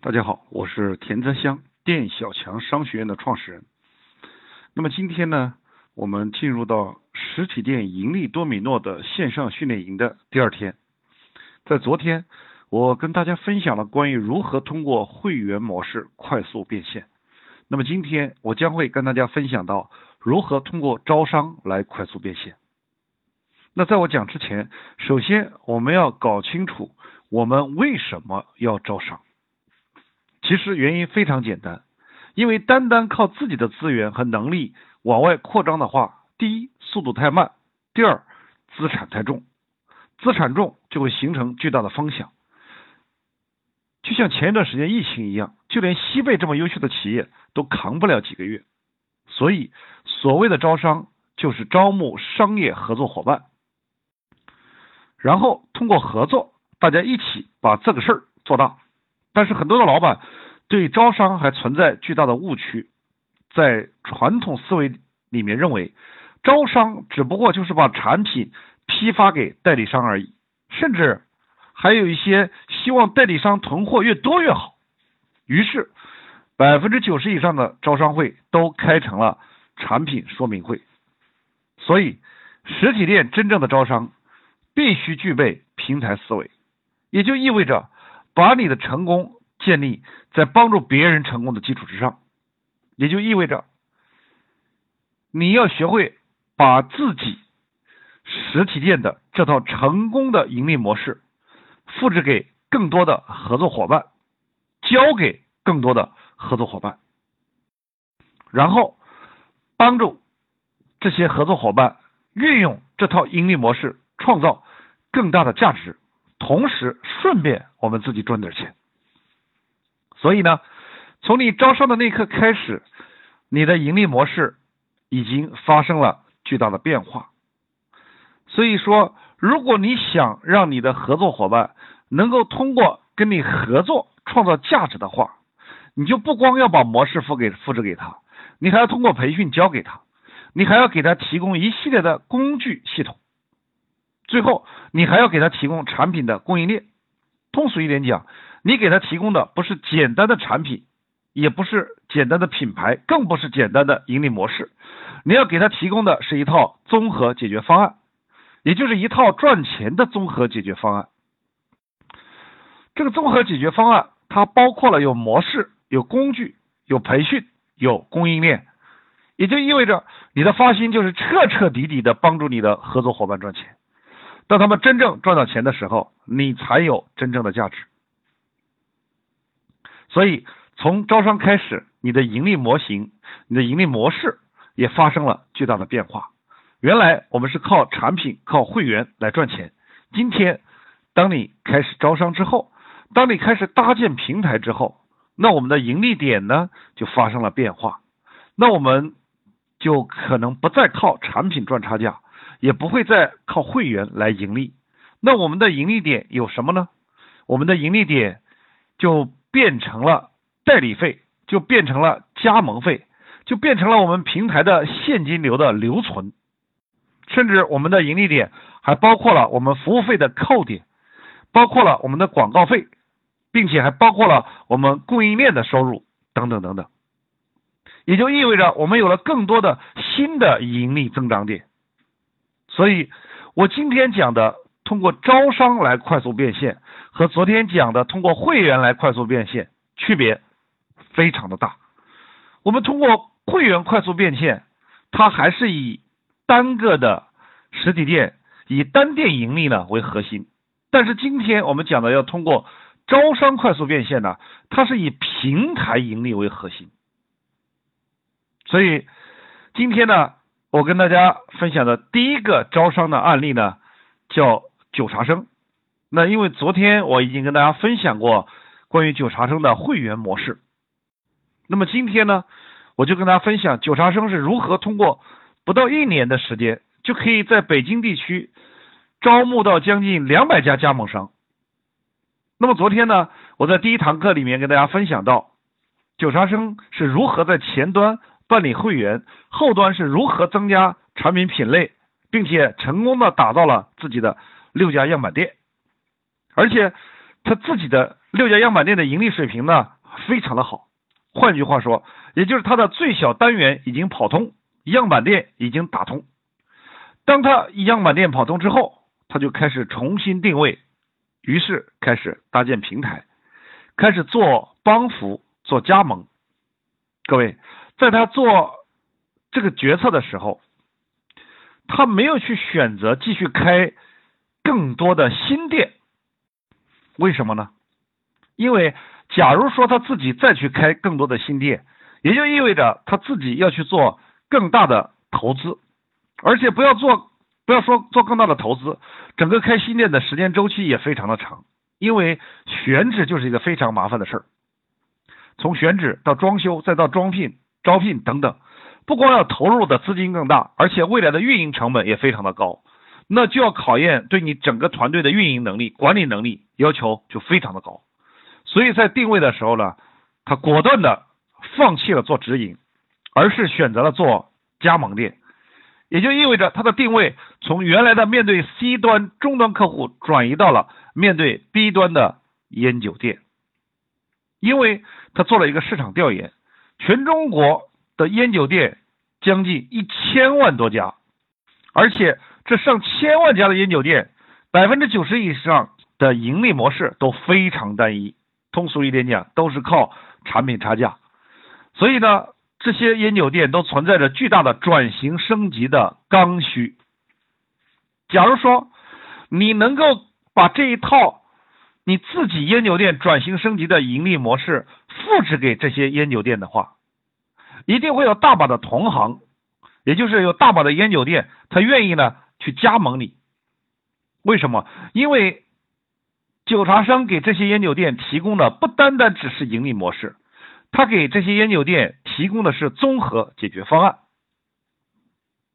大家好，我是田泽香，店小强商学院的创始人。那么今天呢，我们进入到实体店盈利多米诺的线上训练营的第二天。在昨天，我跟大家分享了关于如何通过会员模式快速变现。那么今天，我将会跟大家分享到如何通过招商来快速变现。那在我讲之前，首先我们要搞清楚我们为什么要招商。其实原因非常简单，因为单单靠自己的资源和能力往外扩张的话，第一速度太慢，第二资产太重，资产重就会形成巨大的风险。就像前一段时间疫情一样，就连西贝这么优秀的企业都扛不了几个月。所以所谓的招商，就是招募商业合作伙伴。然后通过合作，大家一起把这个事儿做大。但是很多的老板对招商还存在巨大的误区，在传统思维里面认为，招商只不过就是把产品批发给代理商而已，甚至还有一些希望代理商囤货越多越好。于是百分之九十以上的招商会都开成了产品说明会。所以实体店真正的招商。必须具备平台思维，也就意味着把你的成功建立在帮助别人成功的基础之上，也就意味着你要学会把自己实体店的这套成功的盈利模式复制给更多的合作伙伴，交给更多的合作伙伴，然后帮助这些合作伙伴运用这套盈利模式，创造。更大的价值，同时顺便我们自己赚点钱。所以呢，从你招商的那一刻开始，你的盈利模式已经发生了巨大的变化。所以说，如果你想让你的合作伙伴能够通过跟你合作创造价值的话，你就不光要把模式复给复制给他，你还要通过培训教给他，你还要给他提供一系列的工具系统。最后，你还要给他提供产品的供应链。通俗一点讲，你给他提供的不是简单的产品，也不是简单的品牌，更不是简单的盈利模式。你要给他提供的是一套综合解决方案，也就是一套赚钱的综合解决方案。这个综合解决方案，它包括了有模式、有工具、有培训、有供应链，也就意味着你的发心就是彻彻底底的帮助你的合作伙伴赚钱。当他们真正赚到钱的时候，你才有真正的价值。所以，从招商开始，你的盈利模型、你的盈利模式也发生了巨大的变化。原来我们是靠产品、靠会员来赚钱。今天，当你开始招商之后，当你开始搭建平台之后，那我们的盈利点呢就发生了变化。那我们就可能不再靠产品赚差价。也不会再靠会员来盈利，那我们的盈利点有什么呢？我们的盈利点就变成了代理费，就变成了加盟费，就变成了我们平台的现金流的留存，甚至我们的盈利点还包括了我们服务费的扣点，包括了我们的广告费，并且还包括了我们供应链的收入等等等等，也就意味着我们有了更多的新的盈利增长点。所以，我今天讲的通过招商来快速变现，和昨天讲的通过会员来快速变现区别非常的大。我们通过会员快速变现，它还是以单个的实体店、以单店盈利呢为核心。但是今天我们讲的要通过招商快速变现呢，它是以平台盈利为核心。所以今天呢。我跟大家分享的第一个招商的案例呢，叫九茶生。那因为昨天我已经跟大家分享过关于九茶生的会员模式，那么今天呢，我就跟大家分享九茶生是如何通过不到一年的时间，就可以在北京地区招募到将近两百家加盟商。那么昨天呢，我在第一堂课里面跟大家分享到，九茶生是如何在前端。办理会员，后端是如何增加产品品类，并且成功的打造了自己的六家样板店，而且他自己的六家样板店的盈利水平呢非常的好。换句话说，也就是他的最小单元已经跑通，样板店已经打通。当他样板店跑通之后，他就开始重新定位，于是开始搭建平台，开始做帮扶、做加盟。各位，在他做这个决策的时候，他没有去选择继续开更多的新店，为什么呢？因为假如说他自己再去开更多的新店，也就意味着他自己要去做更大的投资，而且不要做，不要说做更大的投资，整个开新店的时间周期也非常的长，因为选址就是一个非常麻烦的事儿。从选址到装修，再到装聘、招聘等等，不光要投入的资金更大，而且未来的运营成本也非常的高，那就要考验对你整个团队的运营能力、管理能力要求就非常的高。所以在定位的时候呢，他果断的放弃了做直营，而是选择了做加盟店，也就意味着他的定位从原来的面对 C 端终端客户转移到了面对 B 端的烟酒店。因为他做了一个市场调研，全中国的烟酒店将近一千万多家，而且这上千万家的烟酒店，百分之九十以上的盈利模式都非常单一，通俗一点讲，都是靠产品差价。所以呢，这些烟酒店都存在着巨大的转型升级的刚需。假如说你能够把这一套，你自己烟酒店转型升级的盈利模式复制给这些烟酒店的话，一定会有大把的同行，也就是有大把的烟酒店，他愿意呢去加盟你。为什么？因为酒茶商给这些烟酒店提供的不单单只是盈利模式，他给这些烟酒店提供的是综合解决方案。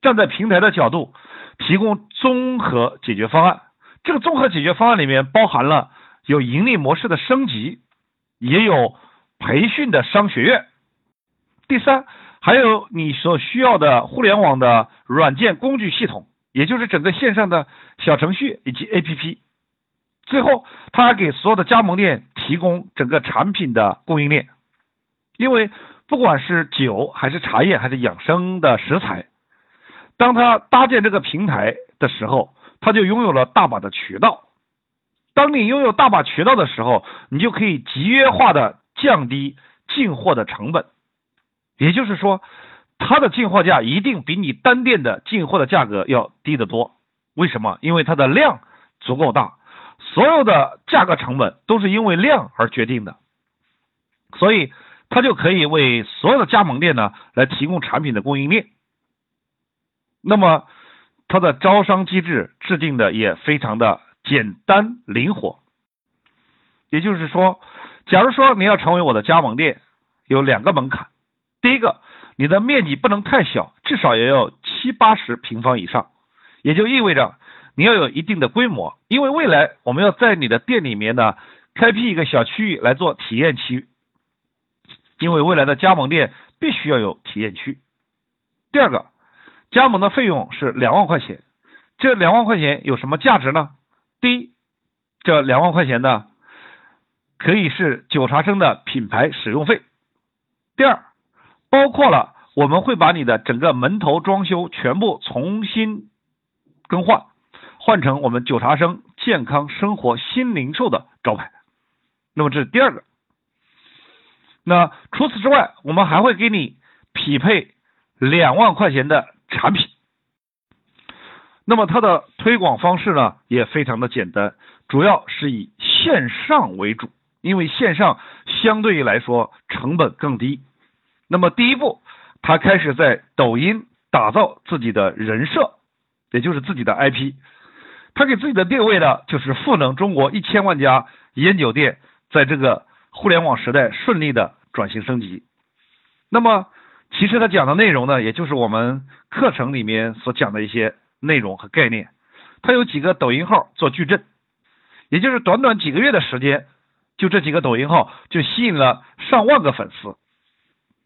站在平台的角度，提供综合解决方案，这个综合解决方案里面包含了。有盈利模式的升级，也有培训的商学院。第三，还有你所需要的互联网的软件工具系统，也就是整个线上的小程序以及 APP。最后，他还给所有的加盟店提供整个产品的供应链，因为不管是酒还是茶叶还是养生的食材，当他搭建这个平台的时候，他就拥有了大把的渠道。当你拥有大把渠道的时候，你就可以集约化的降低进货的成本，也就是说，它的进货价一定比你单店的进货的价格要低得多。为什么？因为它的量足够大，所有的价格成本都是因为量而决定的，所以它就可以为所有的加盟店呢来提供产品的供应链。那么，它的招商机制制定的也非常的。简单灵活，也就是说，假如说你要成为我的加盟店，有两个门槛。第一个，你的面积不能太小，至少也要七八十平方以上，也就意味着你要有一定的规模。因为未来我们要在你的店里面呢，开辟一个小区域来做体验区，因为未来的加盟店必须要有体验区。第二个，加盟的费用是两万块钱，这两万块钱有什么价值呢？第一，这两万块钱呢，可以是九茶生的品牌使用费。第二，包括了我们会把你的整个门头装修全部重新更换，换成我们九茶生健康生活新零售的招牌。那么这是第二个。那除此之外，我们还会给你匹配两万块钱的产品。那么它的推广方式呢也非常的简单，主要是以线上为主，因为线上相对于来说成本更低。那么第一步，他开始在抖音打造自己的人设，也就是自己的 IP。他给自己的定位呢，就是赋能中国一千万家烟酒店，在这个互联网时代顺利的转型升级。那么其实他讲的内容呢，也就是我们课程里面所讲的一些。内容和概念，他有几个抖音号做矩阵，也就是短短几个月的时间，就这几个抖音号就吸引了上万个粉丝，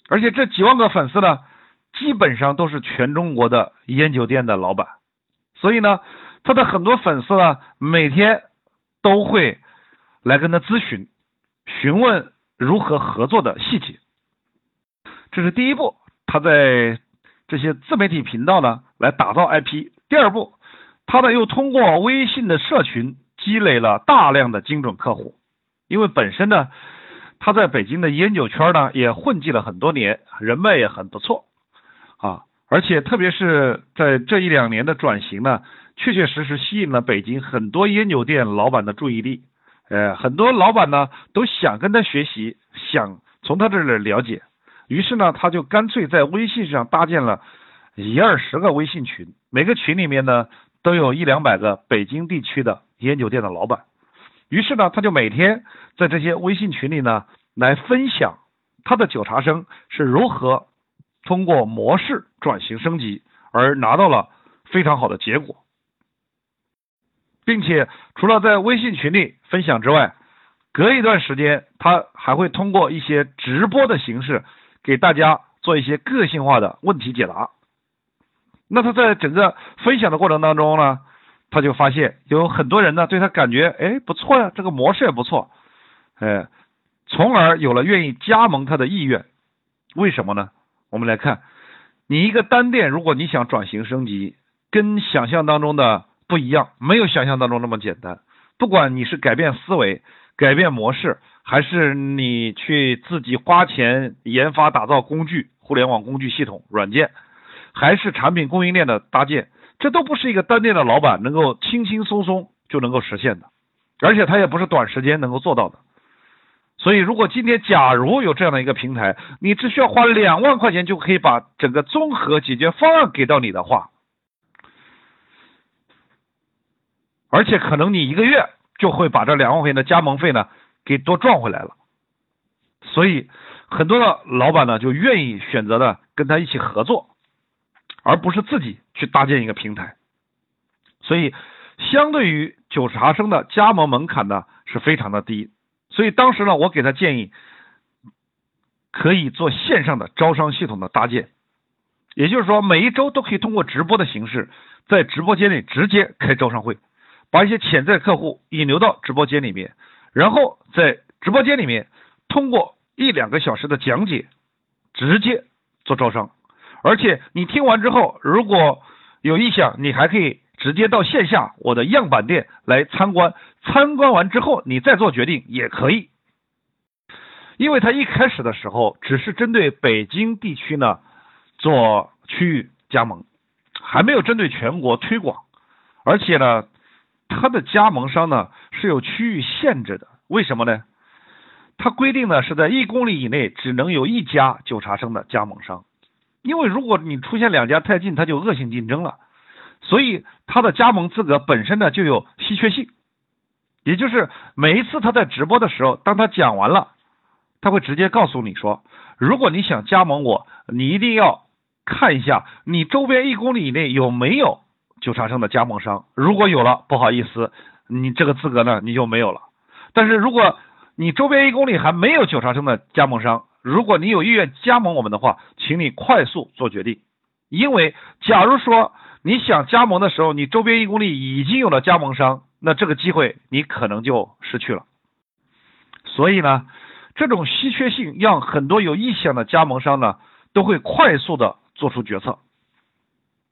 而且这几万个粉丝呢，基本上都是全中国的烟酒店的老板，所以呢，他的很多粉丝呢，每天都会来跟他咨询，询问如何合作的细节。这是第一步，他在这些自媒体频道呢来打造 IP。第二步，他呢又通过微信的社群积累了大量的精准客户，因为本身呢他在北京的烟酒圈呢也混迹了很多年，人脉也很不错啊，而且特别是在这一两年的转型呢，确确实实吸引了北京很多烟酒店老板的注意力，呃，很多老板呢都想跟他学习，想从他这里了解。于是呢，他就干脆在微信上搭建了一二十个微信群，每个群里面呢都有一两百个北京地区的烟酒店的老板。于是呢，他就每天在这些微信群里呢来分享他的酒茶生是如何通过模式转型升级而拿到了非常好的结果，并且除了在微信群里分享之外，隔一段时间他还会通过一些直播的形式。给大家做一些个性化的问题解答。那他在整个分享的过程当中呢，他就发现有很多人呢对他感觉哎不错呀，这个模式也不错，哎，从而有了愿意加盟他的意愿。为什么呢？我们来看，你一个单店，如果你想转型升级，跟想象当中的不一样，没有想象当中那么简单。不管你是改变思维、改变模式。还是你去自己花钱研发打造工具、互联网工具系统、软件，还是产品供应链的搭建，这都不是一个单店的老板能够轻轻松松就能够实现的，而且他也不是短时间能够做到的。所以，如果今天假如有这样的一个平台，你只需要花两万块钱就可以把整个综合解决方案给到你的话，而且可能你一个月就会把这两万块钱的加盟费呢。给多赚回来了，所以很多的老板呢就愿意选择呢跟他一起合作，而不是自己去搭建一个平台。所以相对于九茶生的加盟门槛呢是非常的低，所以当时呢我给他建议可以做线上的招商系统的搭建，也就是说每一周都可以通过直播的形式在直播间里直接开招商会，把一些潜在客户引流到直播间里面。然后在直播间里面，通过一两个小时的讲解，直接做招商。而且你听完之后，如果有意向，你还可以直接到线下我的样板店来参观。参观完之后，你再做决定也可以。因为他一开始的时候只是针对北京地区呢做区域加盟，还没有针对全国推广，而且呢。它的加盟商呢是有区域限制的，为什么呢？它规定呢是在一公里以内只能有一家九茶生的加盟商，因为如果你出现两家太近，它就恶性竞争了。所以它的加盟资格本身呢就有稀缺性，也就是每一次他在直播的时候，当他讲完了，他会直接告诉你说，如果你想加盟我，你一定要看一下你周边一公里以内有没有。九茶生的加盟商，如果有了，不好意思，你这个资格呢你就没有了。但是如果你周边一公里还没有九茶生的加盟商，如果你有意愿加盟我们的话，请你快速做决定，因为假如说你想加盟的时候，你周边一公里已经有了加盟商，那这个机会你可能就失去了。所以呢，这种稀缺性让很多有意向的加盟商呢都会快速的做出决策。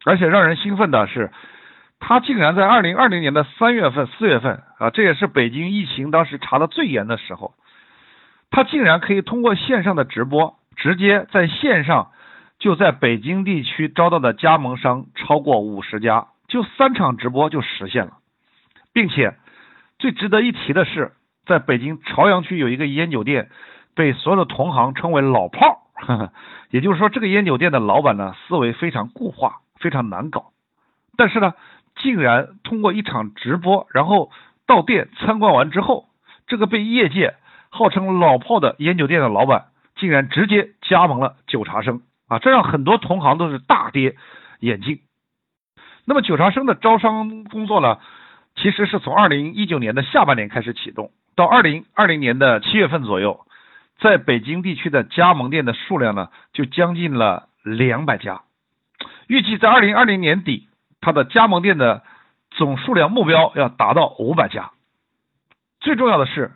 而且让人兴奋的是，他竟然在二零二零年的三月份、四月份啊，这也是北京疫情当时查的最严的时候，他竟然可以通过线上的直播，直接在线上就在北京地区招到的加盟商超过五十家，就三场直播就实现了，并且最值得一提的是，在北京朝阳区有一个烟酒店，被所有的同行称为“老炮儿”，也就是说，这个烟酒店的老板呢，思维非常固化。非常难搞，但是呢，竟然通过一场直播，然后到店参观完之后，这个被业界号称老炮的烟酒店的老板，竟然直接加盟了九茶生啊！这让很多同行都是大跌眼镜。那么九茶生的招商工作呢，其实是从二零一九年的下半年开始启动，到二零二零年的七月份左右，在北京地区的加盟店的数量呢，就将近了两百家。预计在二零二零年底，它的加盟店的总数量目标要达到五百家。最重要的是，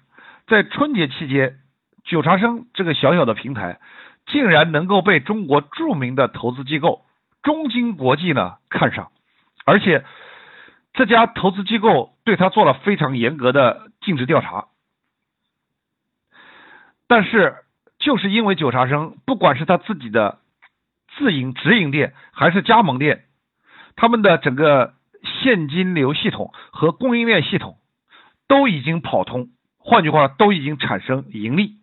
在春节期间，九茶生这个小小的平台，竟然能够被中国著名的投资机构中金国际呢看上，而且这家投资机构对他做了非常严格的尽职调查。但是，就是因为九茶生，不管是他自己的自营直营店还是加盟店，他们的整个现金流系统和供应链系统都已经跑通。换句话，都已经产生盈利，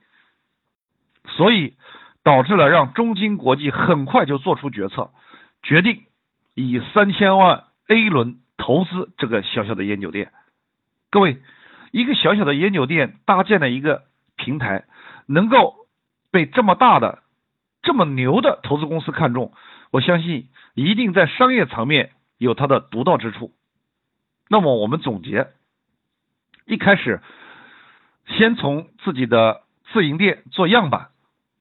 所以导致了让中金国际很快就做出决策，决定以三千万 A 轮投资这个小小的烟酒店。各位，一个小小的烟酒店搭建的一个平台，能够被这么大的、这么牛的投资公司看中，我相信一定在商业层面有它的独到之处。那么我们总结，一开始。先从自己的自营店做样板，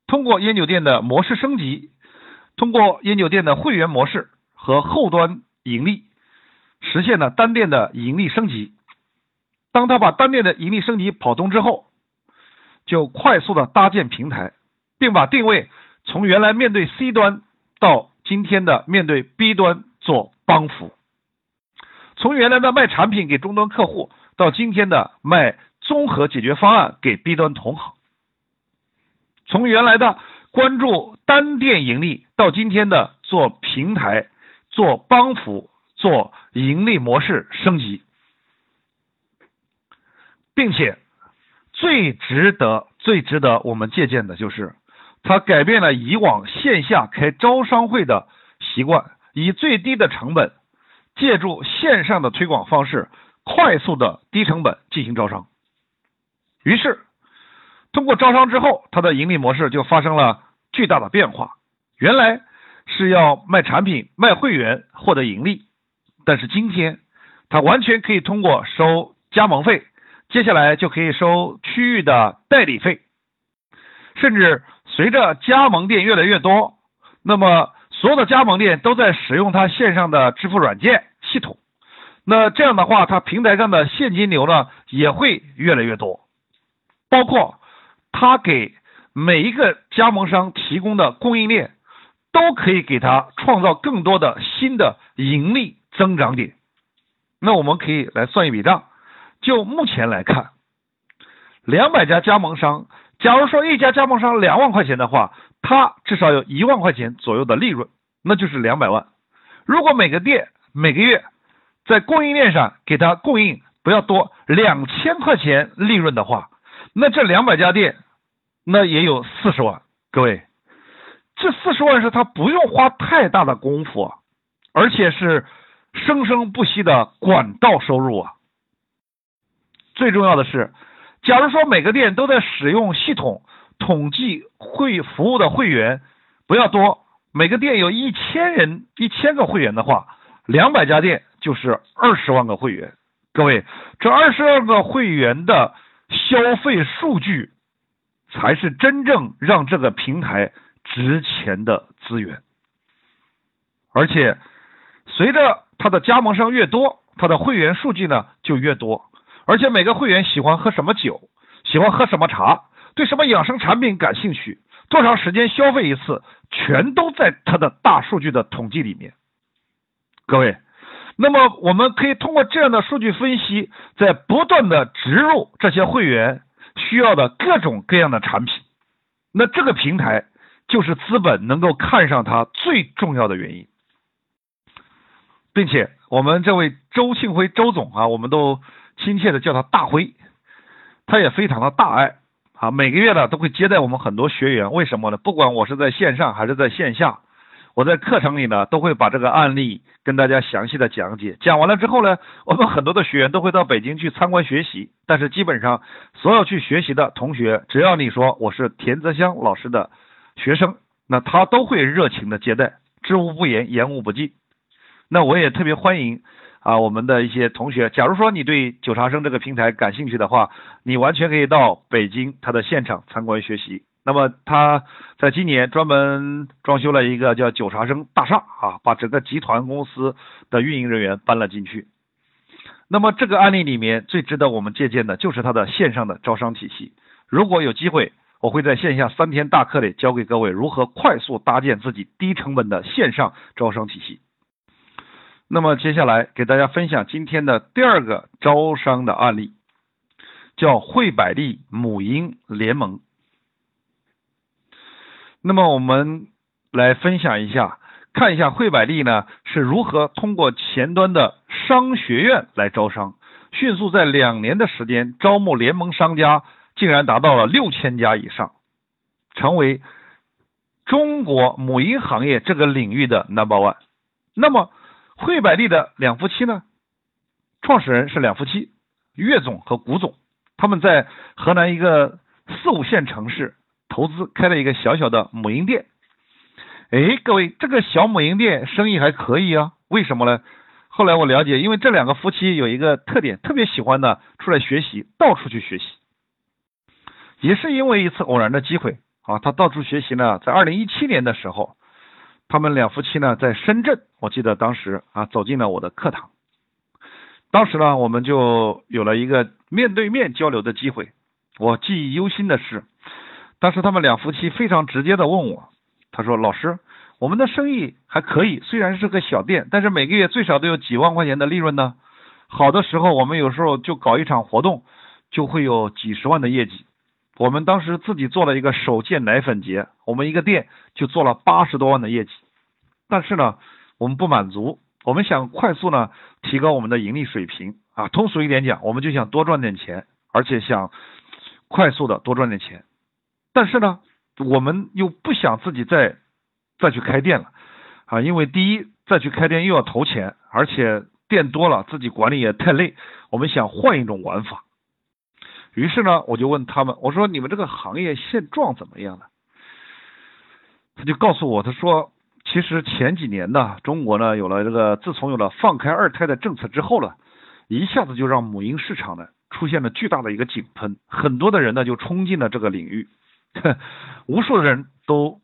通过烟酒店的模式升级，通过烟酒店的会员模式和后端盈利，实现了单店的盈利升级。当他把单店的盈利升级跑通之后，就快速的搭建平台，并把定位从原来面对 C 端到今天的面对 B 端做帮扶，从原来的卖产品给终端客户到今天的卖。综合解决方案给 B 端同行，从原来的关注单店盈利，到今天的做平台、做帮扶、做盈利模式升级，并且最值得、最值得我们借鉴的就是，它改变了以往线下开招商会的习惯，以最低的成本，借助线上的推广方式，快速的低成本进行招商。于是，通过招商之后，它的盈利模式就发生了巨大的变化。原来是要卖产品、卖会员获得盈利，但是今天，它完全可以通过收加盟费，接下来就可以收区域的代理费，甚至随着加盟店越来越多，那么所有的加盟店都在使用它线上的支付软件系统，那这样的话，它平台上的现金流呢也会越来越多。包括他给每一个加盟商提供的供应链，都可以给他创造更多的新的盈利增长点。那我们可以来算一笔账，就目前来看，两百家加盟商，假如说一家加盟商两万块钱的话，他至少有一万块钱左右的利润，那就是两百万。如果每个店每个月在供应链上给他供应不要多两千块钱利润的话，那这两百家店，那也有四十万。各位，这四十万是他不用花太大的功夫，而且是生生不息的管道收入啊。最重要的是，假如说每个店都在使用系统统计会服务的会员不要多，每个店有一千人、一千个会员的话，两百家店就是二十万个会员。各位，这二十二个会员的。消费数据才是真正让这个平台值钱的资源，而且随着它的加盟商越多，它的会员数据呢就越多，而且每个会员喜欢喝什么酒，喜欢喝什么茶，对什么养生产品感兴趣，多长时间消费一次，全都在它的大数据的统计里面。各位。那么我们可以通过这样的数据分析，在不断的植入这些会员需要的各种各样的产品，那这个平台就是资本能够看上它最重要的原因，并且我们这位周庆辉周总啊，我们都亲切的叫他大辉，他也非常的大爱啊，每个月呢都会接待我们很多学员，为什么呢？不管我是在线上还是在线下。我在课程里呢，都会把这个案例跟大家详细的讲解。讲完了之后呢，我们很多的学员都会到北京去参观学习。但是基本上，所有去学习的同学，只要你说我是田泽香老师的学生，那他都会热情的接待，知无不言，言无不尽。那我也特别欢迎啊，我们的一些同学，假如说你对九茶生这个平台感兴趣的话，你完全可以到北京他的现场参观学习。那么他在今年专门装修了一个叫九茶生大厦啊，把整个集团公司的运营人员搬了进去。那么这个案例里面最值得我们借鉴的就是它的线上的招商体系。如果有机会，我会在线下三天大课里教给各位如何快速搭建自己低成本的线上招商体系。那么接下来给大家分享今天的第二个招商的案例，叫汇百利母婴联盟。那么我们来分享一下。看一下汇百利呢是如何通过前端的商学院来招商，迅速在两年的时间招募联盟商家，竟然达到了六千家以上，成为中国母婴行业这个领域的 number one。那么汇百利的两夫妻呢？创始人是两夫妻，岳总和古总，他们在河南一个四五线城市投资开了一个小小的母婴店。哎，各位，这个小母婴店生意还可以啊？为什么呢？后来我了解，因为这两个夫妻有一个特点，特别喜欢呢出来学习，到处去学习。也是因为一次偶然的机会啊，他到处学习呢。在二零一七年的时候，他们两夫妻呢在深圳，我记得当时啊走进了我的课堂。当时呢，我们就有了一个面对面交流的机会。我记忆犹新的是，当时他们两夫妻非常直接的问我。他说：“老师，我们的生意还可以，虽然是个小店，但是每个月最少都有几万块钱的利润呢。好的时候，我们有时候就搞一场活动，就会有几十万的业绩。我们当时自己做了一个首届奶粉节，我们一个店就做了八十多万的业绩。但是呢，我们不满足，我们想快速呢提高我们的盈利水平啊。通俗一点讲，我们就想多赚点钱，而且想快速的多赚点钱。但是呢。”我们又不想自己再再去开店了啊，因为第一再去开店又要投钱，而且店多了自己管理也太累。我们想换一种玩法，于是呢，我就问他们，我说你们这个行业现状怎么样呢？他就告诉我，他说其实前几年呢，中国呢有了这个自从有了放开二胎的政策之后呢，一下子就让母婴市场呢出现了巨大的一个井喷，很多的人呢就冲进了这个领域。无数的人都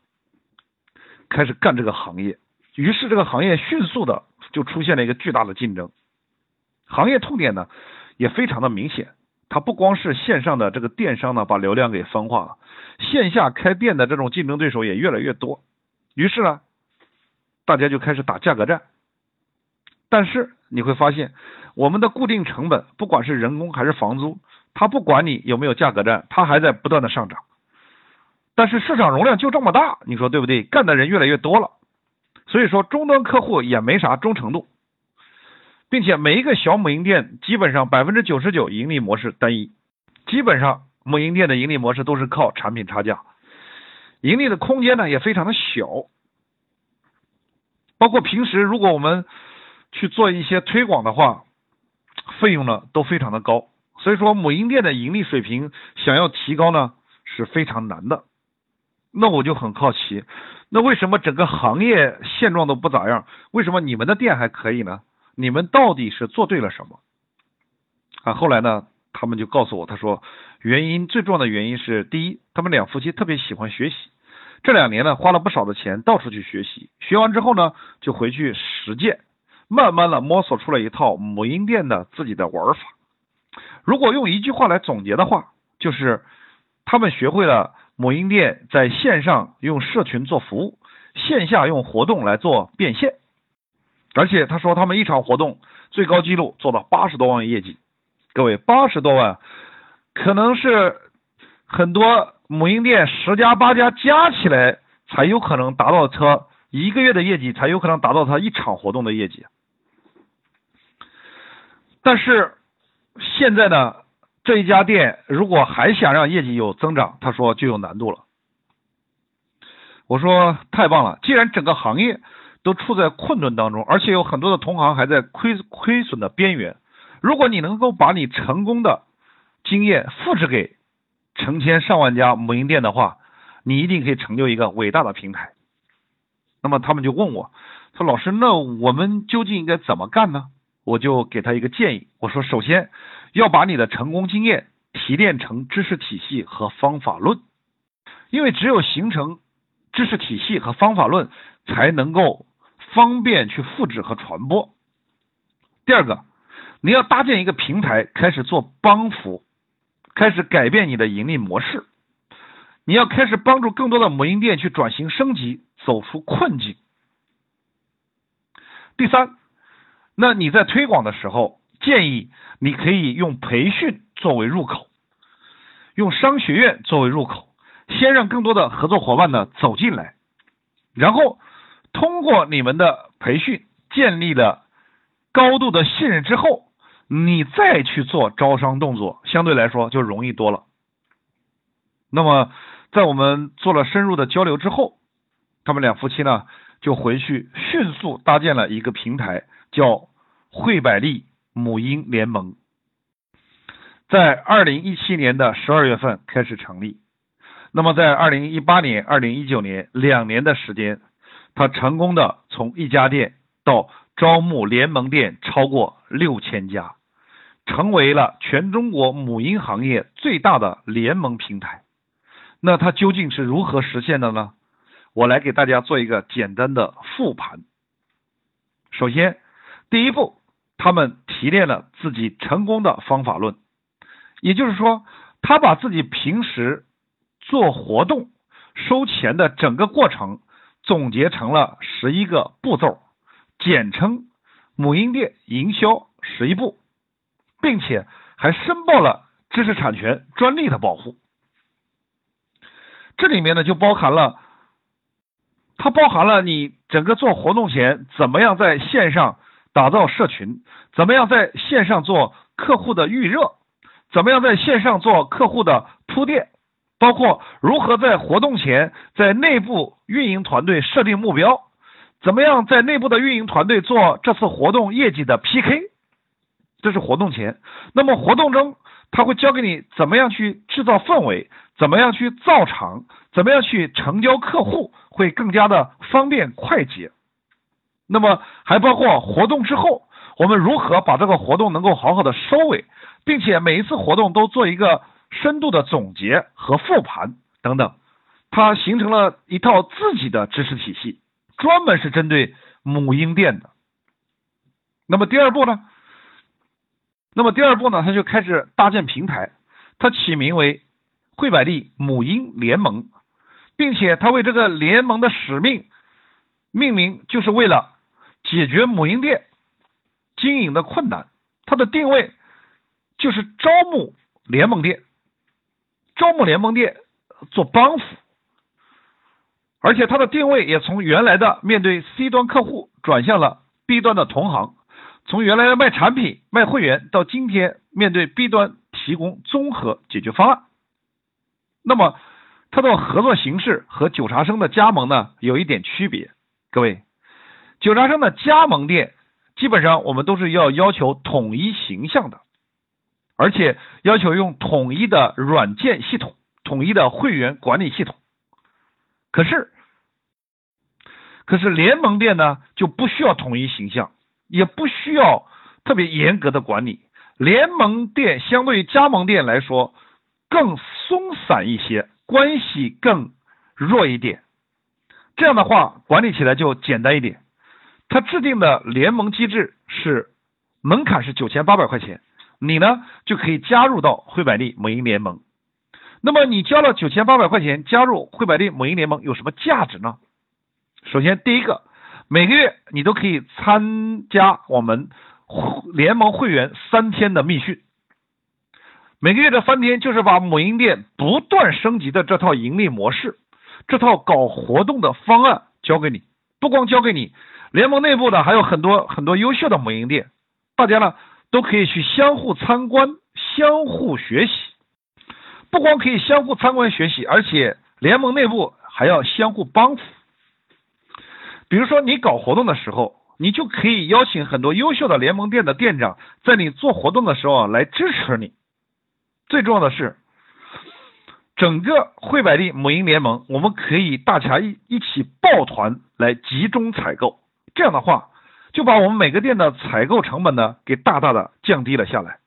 开始干这个行业，于是这个行业迅速的就出现了一个巨大的竞争。行业痛点呢也非常的明显，它不光是线上的这个电商呢把流量给分化了，线下开店的这种竞争对手也越来越多。于是呢，大家就开始打价格战。但是你会发现，我们的固定成本，不管是人工还是房租，它不管你有没有价格战，它还在不断的上涨。但是市场容量就这么大，你说对不对？干的人越来越多了，所以说终端客户也没啥忠诚度，并且每一个小母婴店基本上百分之九十九盈利模式单一，基本上母婴店的盈利模式都是靠产品差价，盈利的空间呢也非常的小，包括平时如果我们去做一些推广的话，费用呢都非常的高，所以说母婴店的盈利水平想要提高呢是非常难的。那我就很好奇，那为什么整个行业现状都不咋样？为什么你们的店还可以呢？你们到底是做对了什么？啊，后来呢，他们就告诉我，他说原因最重要的原因是，第一，他们两夫妻特别喜欢学习，这两年呢花了不少的钱到处去学习，学完之后呢就回去实践，慢慢的摸索出了一套母婴店的自己的玩法。如果用一句话来总结的话，就是他们学会了。母婴店在线上用社群做服务，线下用活动来做变现，而且他说他们一场活动最高记录做到八十多万业绩。各位，八十多万可能是很多母婴店十家八家加起来才有可能达到他一个月的业绩，才有可能达到他一场活动的业绩。但是现在呢？这一家店如果还想让业绩有增长，他说就有难度了。我说太棒了，既然整个行业都处在困顿当中，而且有很多的同行还在亏亏损的边缘，如果你能够把你成功的经验复制给成千上万家母婴店的话，你一定可以成就一个伟大的平台。那么他们就问我，说老师，那我们究竟应该怎么干呢？我就给他一个建议，我说首先。要把你的成功经验提炼成知识体系和方法论，因为只有形成知识体系和方法论，才能够方便去复制和传播。第二个，你要搭建一个平台，开始做帮扶，开始改变你的盈利模式。你要开始帮助更多的母婴店去转型升级，走出困境。第三，那你在推广的时候，建议你可以用培训作为入口，用商学院作为入口，先让更多的合作伙伴呢走进来，然后通过你们的培训建立了高度的信任之后，你再去做招商动作，相对来说就容易多了。那么，在我们做了深入的交流之后，他们两夫妻呢就回去迅速搭建了一个平台，叫惠百利母婴联盟，在二零一七年的十二月份开始成立。那么，在二零一八年、二零一九年两年的时间，他成功的从一家店到招募联盟店超过六千家，成为了全中国母婴行业最大的联盟平台。那它究竟是如何实现的呢？我来给大家做一个简单的复盘。首先，第一步，他们提炼了自己成功的方法论，也就是说，他把自己平时做活动收钱的整个过程总结成了十一个步骤，简称“母婴店营销十一步”，并且还申报了知识产权专利的保护。这里面呢，就包含了，它包含了你整个做活动前怎么样在线上打造社群，怎么样在线上做客户的预热，怎么样在线上做客户的铺垫，包括如何在活动前在内部运营团队设定目标，怎么样在内部的运营团队做这次活动业绩的 PK，这是活动前。那么活动中，他会教给你怎么样去制造氛围。怎么样去造场？怎么样去成交客户会更加的方便快捷？那么还包括活动之后，我们如何把这个活动能够好好的收尾，并且每一次活动都做一个深度的总结和复盘等等，它形成了一套自己的知识体系，专门是针对母婴店的。那么第二步呢？那么第二步呢？他就开始搭建平台，它起名为。惠百利母婴联盟，并且他为这个联盟的使命命名，就是为了解决母婴店经营的困难。它的定位就是招募联盟店，招募联盟店做帮扶，而且它的定位也从原来的面对 C 端客户转向了 B 端的同行，从原来的卖产品卖会员到今天面对 B 端提供综合解决方案。那么，它的合作形式和九茶生的加盟呢有一点区别。各位，九茶生的加盟店基本上我们都是要要求统一形象的，而且要求用统一的软件系统、统一的会员管理系统。可是，可是联盟店呢就不需要统一形象，也不需要特别严格的管理。联盟店相对于加盟店来说。更松散一些，关系更弱一点，这样的话管理起来就简单一点。他制定的联盟机制是门槛是九千八百块钱，你呢就可以加入到惠百利母婴联盟。那么你交了九千八百块钱加入惠百利母婴联盟有什么价值呢？首先第一个，每个月你都可以参加我们联盟会员三天的密训。每个月的三天，就是把母婴店不断升级的这套盈利模式，这套搞活动的方案教给你。不光教给你，联盟内部呢还有很多很多优秀的母婴店，大家呢都可以去相互参观、相互学习。不光可以相互参观学习，而且联盟内部还要相互帮扶。比如说，你搞活动的时候，你就可以邀请很多优秀的联盟店的店长，在你做活动的时候来支持你。最重要的是，整个惠百利母婴联盟，我们可以大家一一起抱团来集中采购，这样的话，就把我们每个店的采购成本呢，给大大的降低了下来。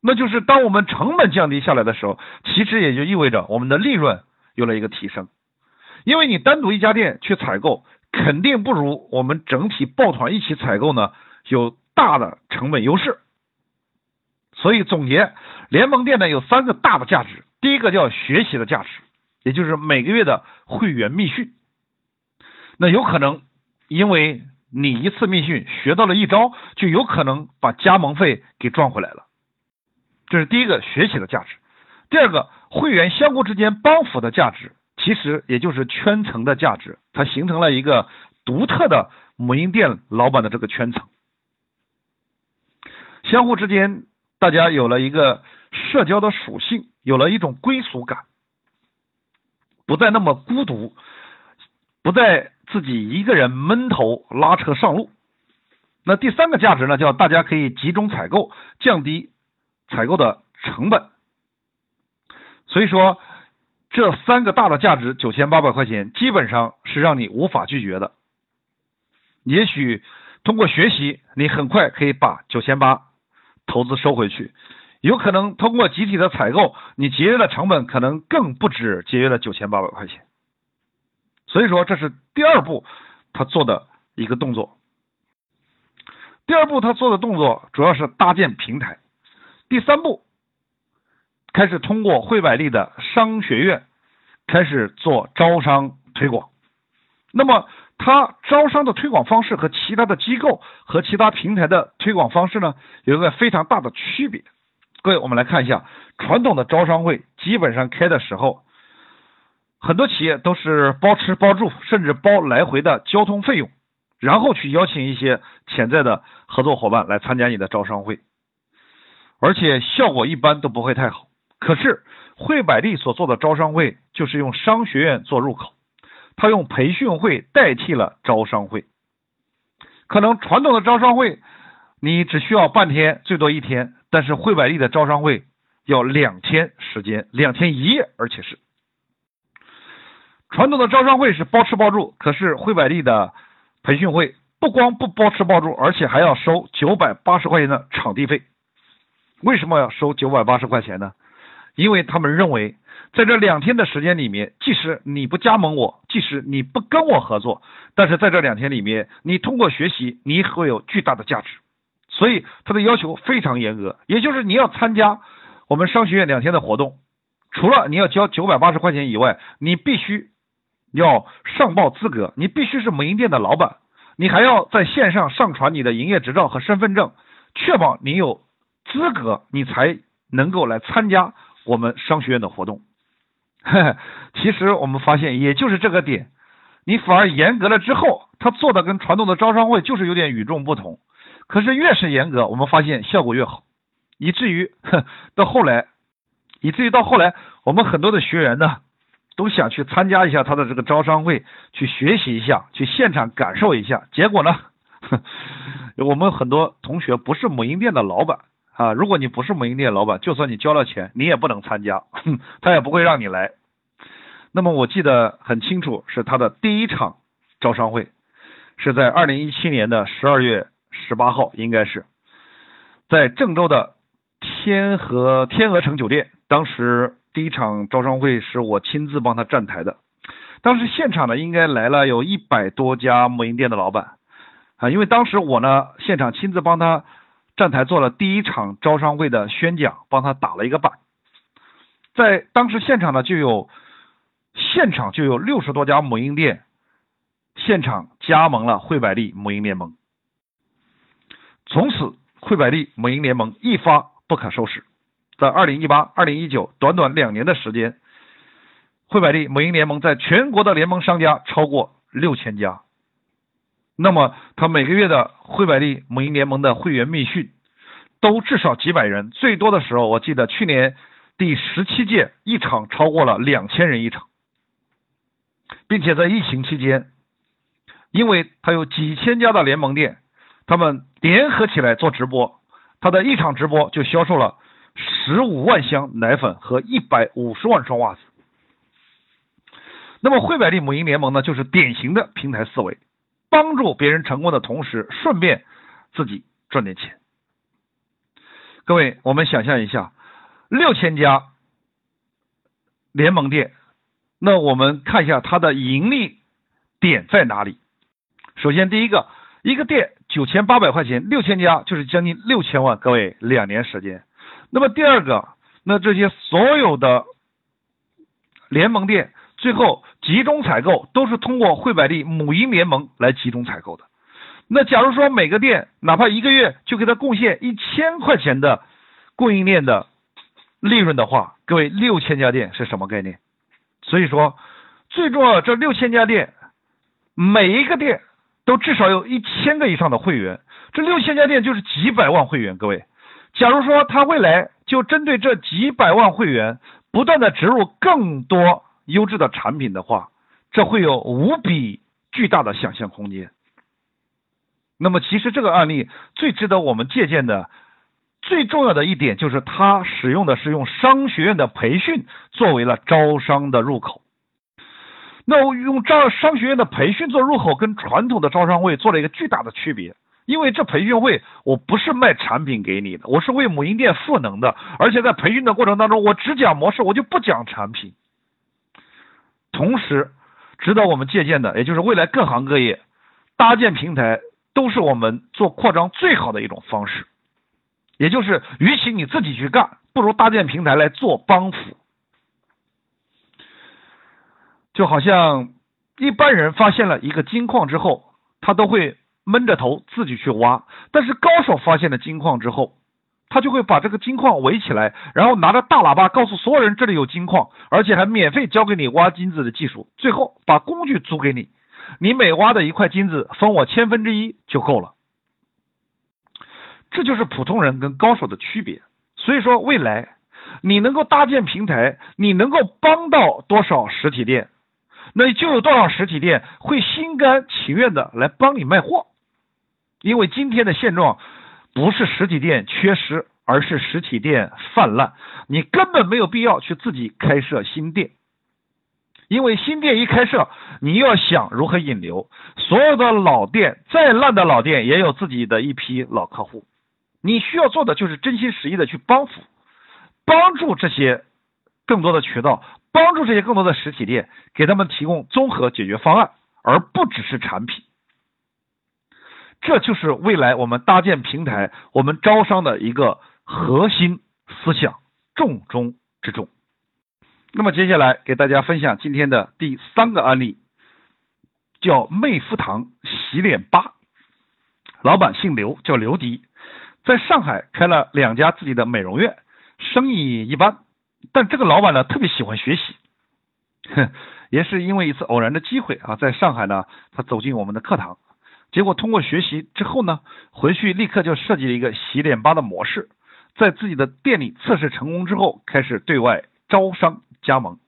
那就是当我们成本降低下来的时候，其实也就意味着我们的利润有了一个提升，因为你单独一家店去采购，肯定不如我们整体抱团一起采购呢有大的成本优势。所以总结，联盟店呢有三个大的价值，第一个叫学习的价值，也就是每个月的会员密训。那有可能因为你一次密训学到了一招，就有可能把加盟费给赚回来了。这是第一个学习的价值。第二个，会员相互之间帮扶的价值，其实也就是圈层的价值，它形成了一个独特的母婴店老板的这个圈层，相互之间。大家有了一个社交的属性，有了一种归属感，不再那么孤独，不再自己一个人闷头拉车上路。那第三个价值呢，叫大家可以集中采购，降低采购的成本。所以说，这三个大的价值九千八百块钱，基本上是让你无法拒绝的。也许通过学习，你很快可以把九千八。投资收回去，有可能通过集体的采购，你节约的成本可能更不止节约了九千八百块钱。所以说，这是第二步他做的一个动作。第二步他做的动作主要是搭建平台。第三步开始通过汇百利的商学院开始做招商推广。那么。他招商的推广方式和其他的机构和其他平台的推广方式呢，有一个非常大的区别。各位，我们来看一下，传统的招商会基本上开的时候，很多企业都是包吃包住，甚至包来回的交通费用，然后去邀请一些潜在的合作伙伴来参加你的招商会，而且效果一般都不会太好。可是汇百利所做的招商会，就是用商学院做入口。他用培训会代替了招商会，可能传统的招商会你只需要半天，最多一天，但是汇百利的招商会要两天时间，两天一夜，而且是传统的招商会是包吃包住，可是汇百利的培训会不光不包吃包住，而且还要收九百八十块钱的场地费。为什么要收九百八十块钱呢？因为他们认为。在这两天的时间里面，即使你不加盟我，即使你不跟我合作，但是在这两天里面，你通过学习，你会有巨大的价值。所以他的要求非常严格，也就是你要参加我们商学院两天的活动，除了你要交九百八十块钱以外，你必须要上报资格，你必须是母婴店的老板，你还要在线上上传你的营业执照和身份证，确保你有资格，你才能够来参加我们商学院的活动。其实我们发现，也就是这个点，你反而严格了之后，他做的跟传统的招商会就是有点与众不同。可是越是严格，我们发现效果越好，以至于 到后来，以至于到后来，我们很多的学员呢，都想去参加一下他的这个招商会，去学习一下，去现场感受一下。结果呢，我们很多同学不是母婴店的老板。啊，如果你不是母婴店老板，就算你交了钱，你也不能参加，他也不会让你来。那么我记得很清楚，是他的第一场招商会，是在二零一七年的十二月十八号，应该是在郑州的天河天鹅城酒店。当时第一场招商会是我亲自帮他站台的，当时现场呢应该来了有一百多家母婴店的老板啊，因为当时我呢现场亲自帮他。站台做了第一场招商会的宣讲，帮他打了一个板。在当时现场呢，就有现场就有六十多家母婴店现场加盟了惠百利母婴联盟。从此，惠百利母婴联盟一发不可收拾。在二零一八、二零一九短短两年的时间，汇百利母婴联盟在全国的联盟商家超过六千家。那么，他每个月的汇百利母婴联盟的会员密训都至少几百人，最多的时候，我记得去年第十七届一场超过了两千人一场，并且在疫情期间，因为他有几千家的联盟店，他们联合起来做直播，他的一场直播就销售了十五万箱奶粉和一百五十万双袜子。那么，惠百利母婴联盟呢，就是典型的平台思维。帮助别人成功的同时，顺便自己赚点钱。各位，我们想象一下，六千家联盟店，那我们看一下它的盈利点在哪里。首先，第一个，一个店九千八百块钱，六千家就是将近六千万，各位两年时间。那么第二个，那这些所有的联盟店最后集中采购都是通过惠百利母婴联盟来集中采购的。那假如说每个店哪怕一个月就给他贡献一千块钱的供应链的利润的话，各位六千家店是什么概念？所以说，最重要这六千家店，每一个店都至少有一千个以上的会员，这六千家店就是几百万会员。各位，假如说他未来就针对这几百万会员，不断的植入更多优质的产品的话，这会有无比巨大的想象空间。那么，其实这个案例最值得我们借鉴的。最重要的一点就是，他使用的是用商学院的培训作为了招商的入口。那我用招商学院的培训做入口，跟传统的招商会做了一个巨大的区别。因为这培训会，我不是卖产品给你的，我是为母婴店赋能的。而且在培训的过程当中，我只讲模式，我就不讲产品。同时，值得我们借鉴的，也就是未来各行各业搭建平台，都是我们做扩张最好的一种方式。也就是，与其你自己去干，不如搭建平台来做帮扶。就好像一般人发现了一个金矿之后，他都会闷着头自己去挖；但是高手发现了金矿之后，他就会把这个金矿围起来，然后拿着大喇叭告诉所有人这里有金矿，而且还免费教给你挖金子的技术，最后把工具租给你，你每挖的一块金子分我千分之一就够了。这就是普通人跟高手的区别。所以说，未来你能够搭建平台，你能够帮到多少实体店，那就有多少实体店会心甘情愿的来帮你卖货。因为今天的现状不是实体店缺失，而是实体店泛滥。你根本没有必要去自己开设新店，因为新店一开设，你要想如何引流，所有的老店再烂的老店也有自己的一批老客户。你需要做的就是真心实意的去帮扶，帮助这些更多的渠道，帮助这些更多的实体店，给他们提供综合解决方案，而不只是产品。这就是未来我们搭建平台、我们招商的一个核心思想，重中之重。那么接下来给大家分享今天的第三个案例，叫妹夫堂洗脸吧，老板姓刘，叫刘迪。在上海开了两家自己的美容院，生意一般，但这个老板呢特别喜欢学习，哼，也是因为一次偶然的机会啊，在上海呢，他走进我们的课堂，结果通过学习之后呢，回去立刻就设计了一个洗脸吧的模式，在自己的店里测试成功之后，开始对外招商加盟。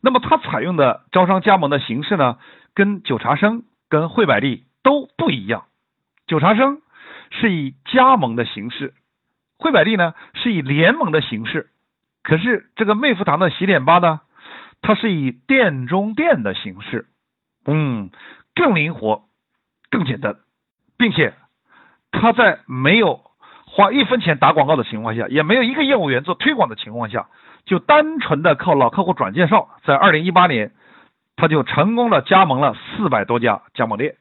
那么他采用的招商加盟的形式呢，跟九茶生、跟汇百利都不一样，九茶生。是以加盟的形式，汇百利呢是以联盟的形式，可是这个妹夫堂的洗脸吧呢，它是以店中店的形式，嗯，更灵活，更简单，并且他在没有花一分钱打广告的情况下，也没有一个业务员做推广的情况下，就单纯的靠老客户转介绍，在二零一八年，他就成功的加盟了四百多家加盟店，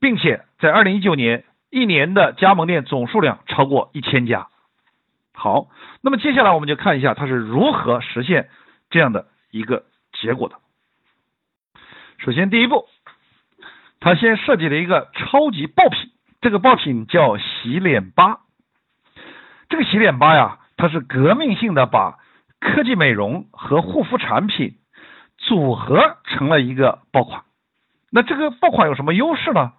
并且在二零一九年。一年的加盟店总数量超过一千家。好，那么接下来我们就看一下他是如何实现这样的一个结果的。首先，第一步，他先设计了一个超级爆品，这个爆品叫洗脸吧。这个洗脸吧呀，它是革命性的把科技美容和护肤产品组合成了一个爆款。那这个爆款有什么优势呢？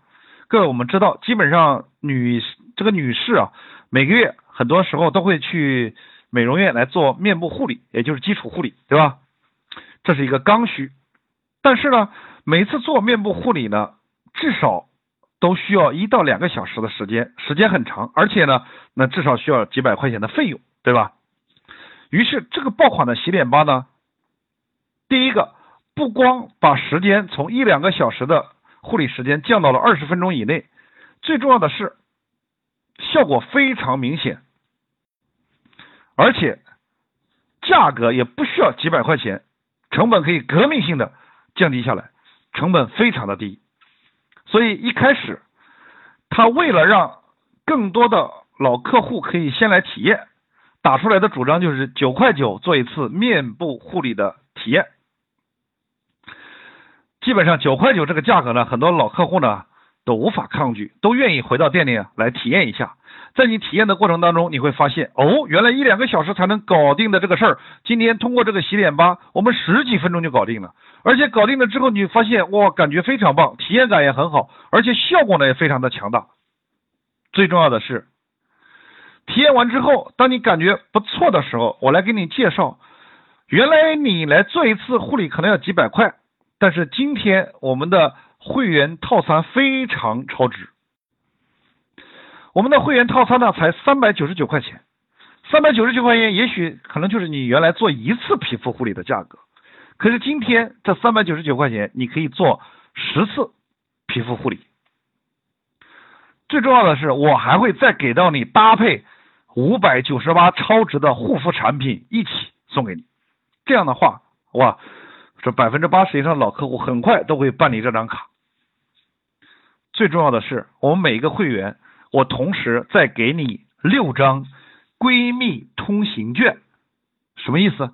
各位，我们知道，基本上女这个女士啊，每个月很多时候都会去美容院来做面部护理，也就是基础护理，对吧？这是一个刚需。但是呢，每次做面部护理呢，至少都需要一到两个小时的时间，时间很长，而且呢，那至少需要几百块钱的费用，对吧？于是这个爆款的洗脸吧呢，第一个不光把时间从一两个小时的护理时间降到了二十分钟以内，最重要的是效果非常明显，而且价格也不需要几百块钱，成本可以革命性的降低下来，成本非常的低。所以一开始他为了让更多的老客户可以先来体验，打出来的主张就是九块九做一次面部护理的体验。基本上九块九这个价格呢，很多老客户呢都无法抗拒，都愿意回到店里来体验一下。在你体验的过程当中，你会发现，哦，原来一两个小时才能搞定的这个事儿，今天通过这个洗脸吧，我们十几分钟就搞定了。而且搞定了之后，你发现哇，感觉非常棒，体验感也很好，而且效果呢也非常的强大。最重要的是，体验完之后，当你感觉不错的时候，我来给你介绍，原来你来做一次护理可能要几百块，但是今天我们的会员套餐非常超值。我们的会员套餐呢，才三百九十九块钱，三百九十九块钱，也许可能就是你原来做一次皮肤护理的价格。可是今天这三百九十九块钱，你可以做十次皮肤护理。最重要的是，我还会再给到你搭配五百九十八超值的护肤产品一起送给你。这样的话，哇，这百分之八十以上的老客户很快都会办理这张卡。最重要的是，我们每一个会员。我同时再给你六张闺蜜通行券，什么意思？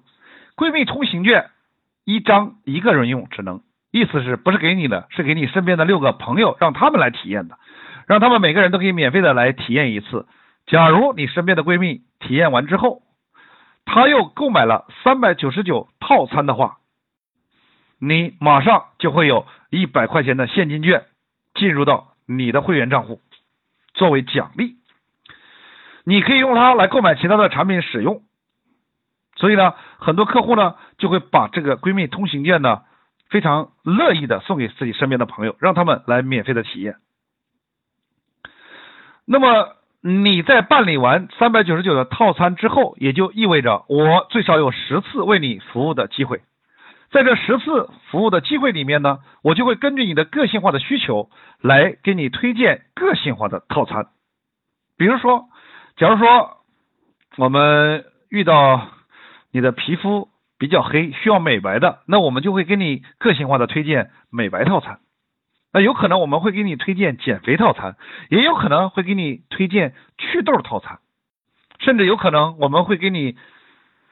闺蜜通行券一张一个人用，只能意思是不是给你的，是给你身边的六个朋友，让他们来体验的，让他们每个人都可以免费的来体验一次。假如你身边的闺蜜体验完之后，她又购买了三百九十九套餐的话，你马上就会有一百块钱的现金券进入到你的会员账户。作为奖励，你可以用它来购买其他的产品使用。所以呢，很多客户呢就会把这个闺蜜通行券呢非常乐意的送给自己身边的朋友，让他们来免费的体验。那么你在办理完三百九十九的套餐之后，也就意味着我最少有十次为你服务的机会。在这十次服务的机会里面呢，我就会根据你的个性化的需求来给你推荐个性化的套餐。比如说，假如说我们遇到你的皮肤比较黑，需要美白的，那我们就会给你个性化的推荐美白套餐。那有可能我们会给你推荐减肥套餐，也有可能会给你推荐祛痘套餐，甚至有可能我们会给你。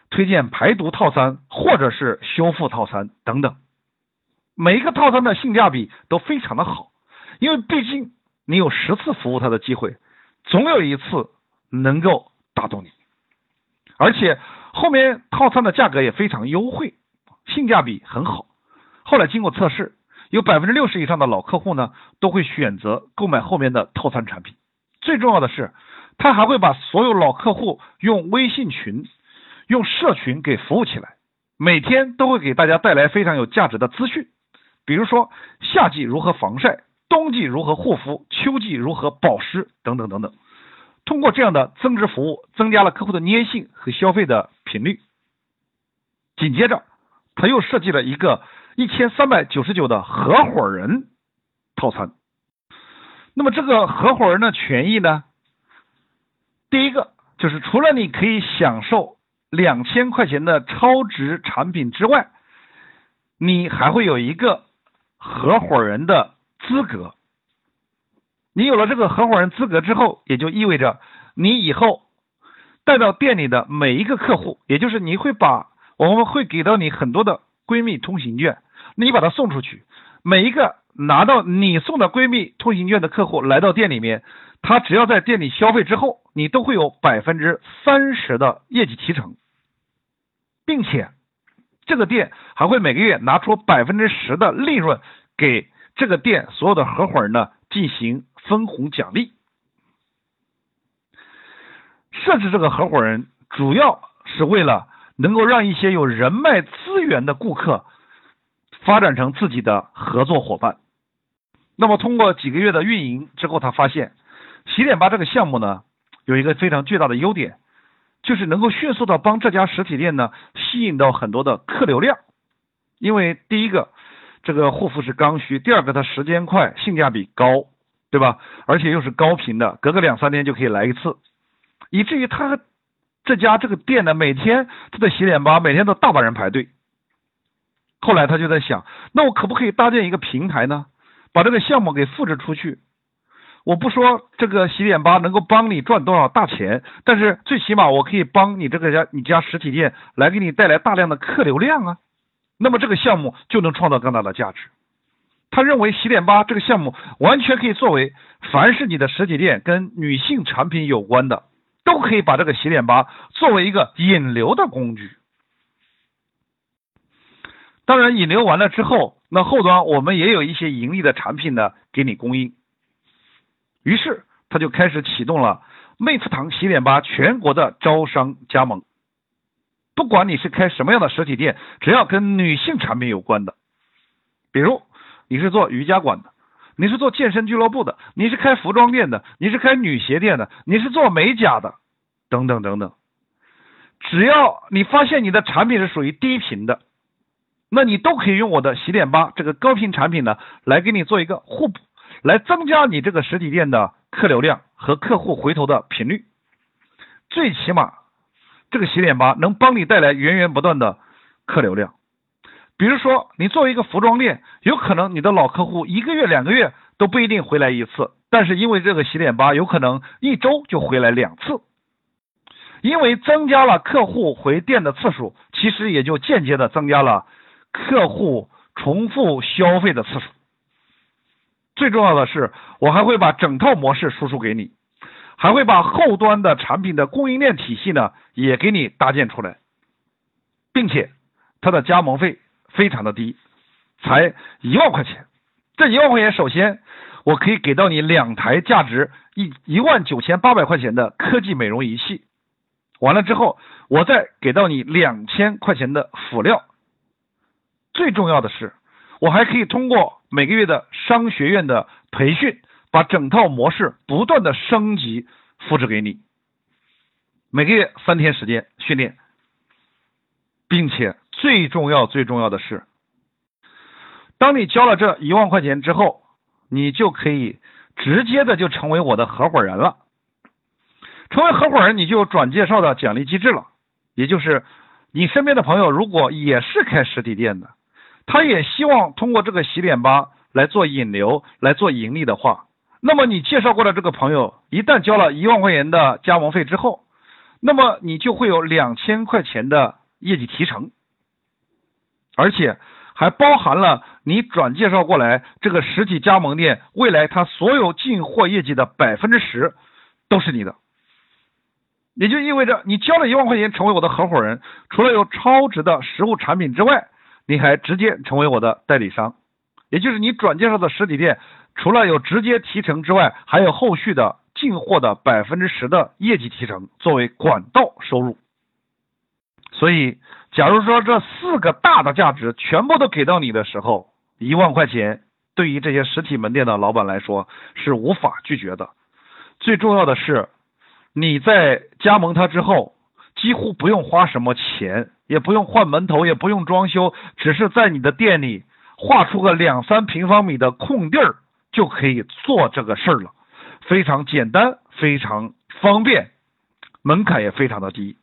推荐排毒套餐或者是修复套餐等等，每一个套餐的性价比都非常的好，因为毕竟你有十次服务他的机会，总有一次能够打动你，而且后面套餐的价格也非常优惠，性价比很好。后来经过测试，有百分之六十以上的老客户呢都会选择购买后面的套餐产品。最重要的是，他还会把所有老客户用微信群。用社群给服务起来，每天都会给大家带来非常有价值的资讯，比如说夏季如何防晒，冬季如何护肤，秋季如何保湿等等等等。通过这样的增值服务，增加了客户的粘性和消费的频率。紧接着，他又设计了一个一千三百九十九的合伙人套餐。那么这个合伙人的权益呢？第一个就是除了你可以享受。两千块钱的超值产品之外，你还会有一个合伙人的资格。你有了这个合伙人资格之后，也就意味着你以后带到店里的每一个客户，也就是你会把我们会给到你很多的闺蜜通行券，你把它送出去，每一个拿到你送的闺蜜通行券的客户来到店里面，他只要在店里消费之后。你都会有百分之三十的业绩提成，并且这个店还会每个月拿出百分之十的利润给这个店所有的合伙人呢进行分红奖励。设置这个合伙人主要是为了能够让一些有人脉资源的顾客发展成自己的合作伙伴。那么通过几个月的运营之后，他发现洗脸吧这个项目呢。有一个非常巨大的优点，就是能够迅速的帮这家实体店呢吸引到很多的客流量。因为第一个，这个护肤是刚需；第二个，它时间快，性价比高，对吧？而且又是高频的，隔个两三天就可以来一次，以至于他这家这个店呢，每天他的洗脸吧，每天都大把人排队。后来他就在想，那我可不可以搭建一个平台呢？把这个项目给复制出去？我不说这个洗脸吧能够帮你赚多少大钱，但是最起码我可以帮你这个家你家实体店来给你带来大量的客流量啊，那么这个项目就能创造更大的价值。他认为洗脸吧这个项目完全可以作为凡是你的实体店跟女性产品有关的，都可以把这个洗脸吧作为一个引流的工具。当然，引流完了之后，那后端我们也有一些盈利的产品呢给你供应。于是他就开始启动了妹夫堂洗脸吧全国的招商加盟。不管你是开什么样的实体店，只要跟女性产品有关的，比如你是做瑜伽馆的，你是做健身俱乐部的，你是开服装店的，你是开女鞋店的，你是做美甲的，等等等等，只要你发现你的产品是属于低频的，那你都可以用我的洗脸吧这个高频产品呢来给你做一个互补。来增加你这个实体店的客流量和客户回头的频率，最起码这个洗脸吧能帮你带来源源不断的客流量。比如说，你作为一个服装店，有可能你的老客户一个月、两个月都不一定回来一次，但是因为这个洗脸吧，有可能一周就回来两次。因为增加了客户回店的次数，其实也就间接的增加了客户重复消费的次数。最重要的是，我还会把整套模式输出给你，还会把后端的产品的供应链体系呢也给你搭建出来，并且它的加盟费非常的低，才一万块钱。这一万块钱，首先我可以给到你两台价值一一万九千八百块钱的科技美容仪器，完了之后，我再给到你两千块钱的辅料。最重要的是。我还可以通过每个月的商学院的培训，把整套模式不断的升级复制给你。每个月三天时间训练，并且最重要最重要的是，当你交了这一万块钱之后，你就可以直接的就成为我的合伙人了。成为合伙人，你就有转介绍的奖励机制了，也就是你身边的朋友如果也是开实体店的。他也希望通过这个洗脸吧来做引流、来做盈利的话，那么你介绍过的这个朋友一旦交了一万块钱的加盟费之后，那么你就会有两千块钱的业绩提成，而且还包含了你转介绍过来这个实体加盟店未来他所有进货业绩的百分之十都是你的，也就意味着你交了一万块钱成为我的合伙人，除了有超值的实物产品之外。你还直接成为我的代理商，也就是你转介绍的实体店，除了有直接提成之外，还有后续的进货的百分之十的业绩提成作为管道收入。所以，假如说这四个大的价值全部都给到你的时候，一万块钱对于这些实体门店的老板来说是无法拒绝的。最重要的是，你在加盟他之后，几乎不用花什么钱。也不用换门头，也不用装修，只是在你的店里画出个两三平方米的空地儿，就可以做这个事儿了，非常简单，非常方便，门槛也非常的低。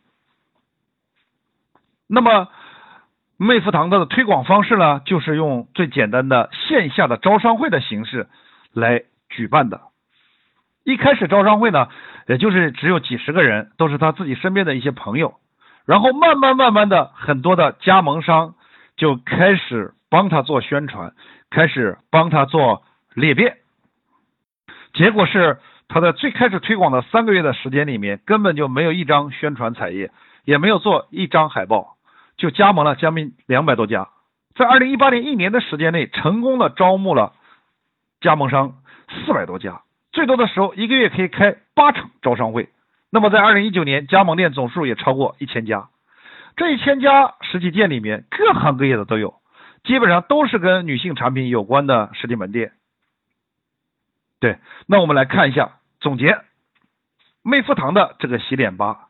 那么，妹夫堂的推广方式呢，就是用最简单的线下的招商会的形式来举办的。一开始招商会呢，也就是只有几十个人，都是他自己身边的一些朋友。然后慢慢慢慢的，很多的加盟商就开始帮他做宣传，开始帮他做裂变。结果是他在最开始推广的三个月的时间里面，根本就没有一张宣传彩页，也没有做一张海报，就加盟了将近两百多家。在二零一八年一年的时间内，成功的招募了加盟商四百多家，最多的时候一个月可以开八场招商会。那么在二零一九年，加盟店总数也超过一千家。这一千家实体店里面，各行各业的都有，基本上都是跟女性产品有关的实体门店。对，那我们来看一下总结，妹夫堂的这个洗脸吧，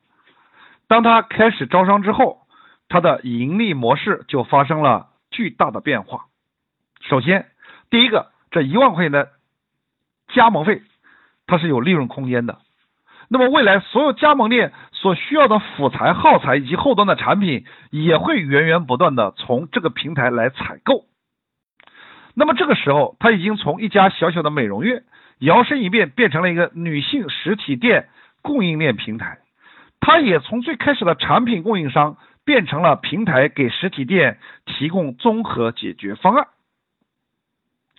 当它开始招商之后，它的盈利模式就发生了巨大的变化。首先，第一个，这一万块钱的加盟费，它是有利润空间的。那么未来所有加盟店所需要的辅材、耗材以及后端的产品，也会源源不断的从这个平台来采购。那么这个时候，他已经从一家小小的美容院，摇身一变变成了一个女性实体店供应链平台。它也从最开始的产品供应商变成了平台，给实体店提供综合解决方案。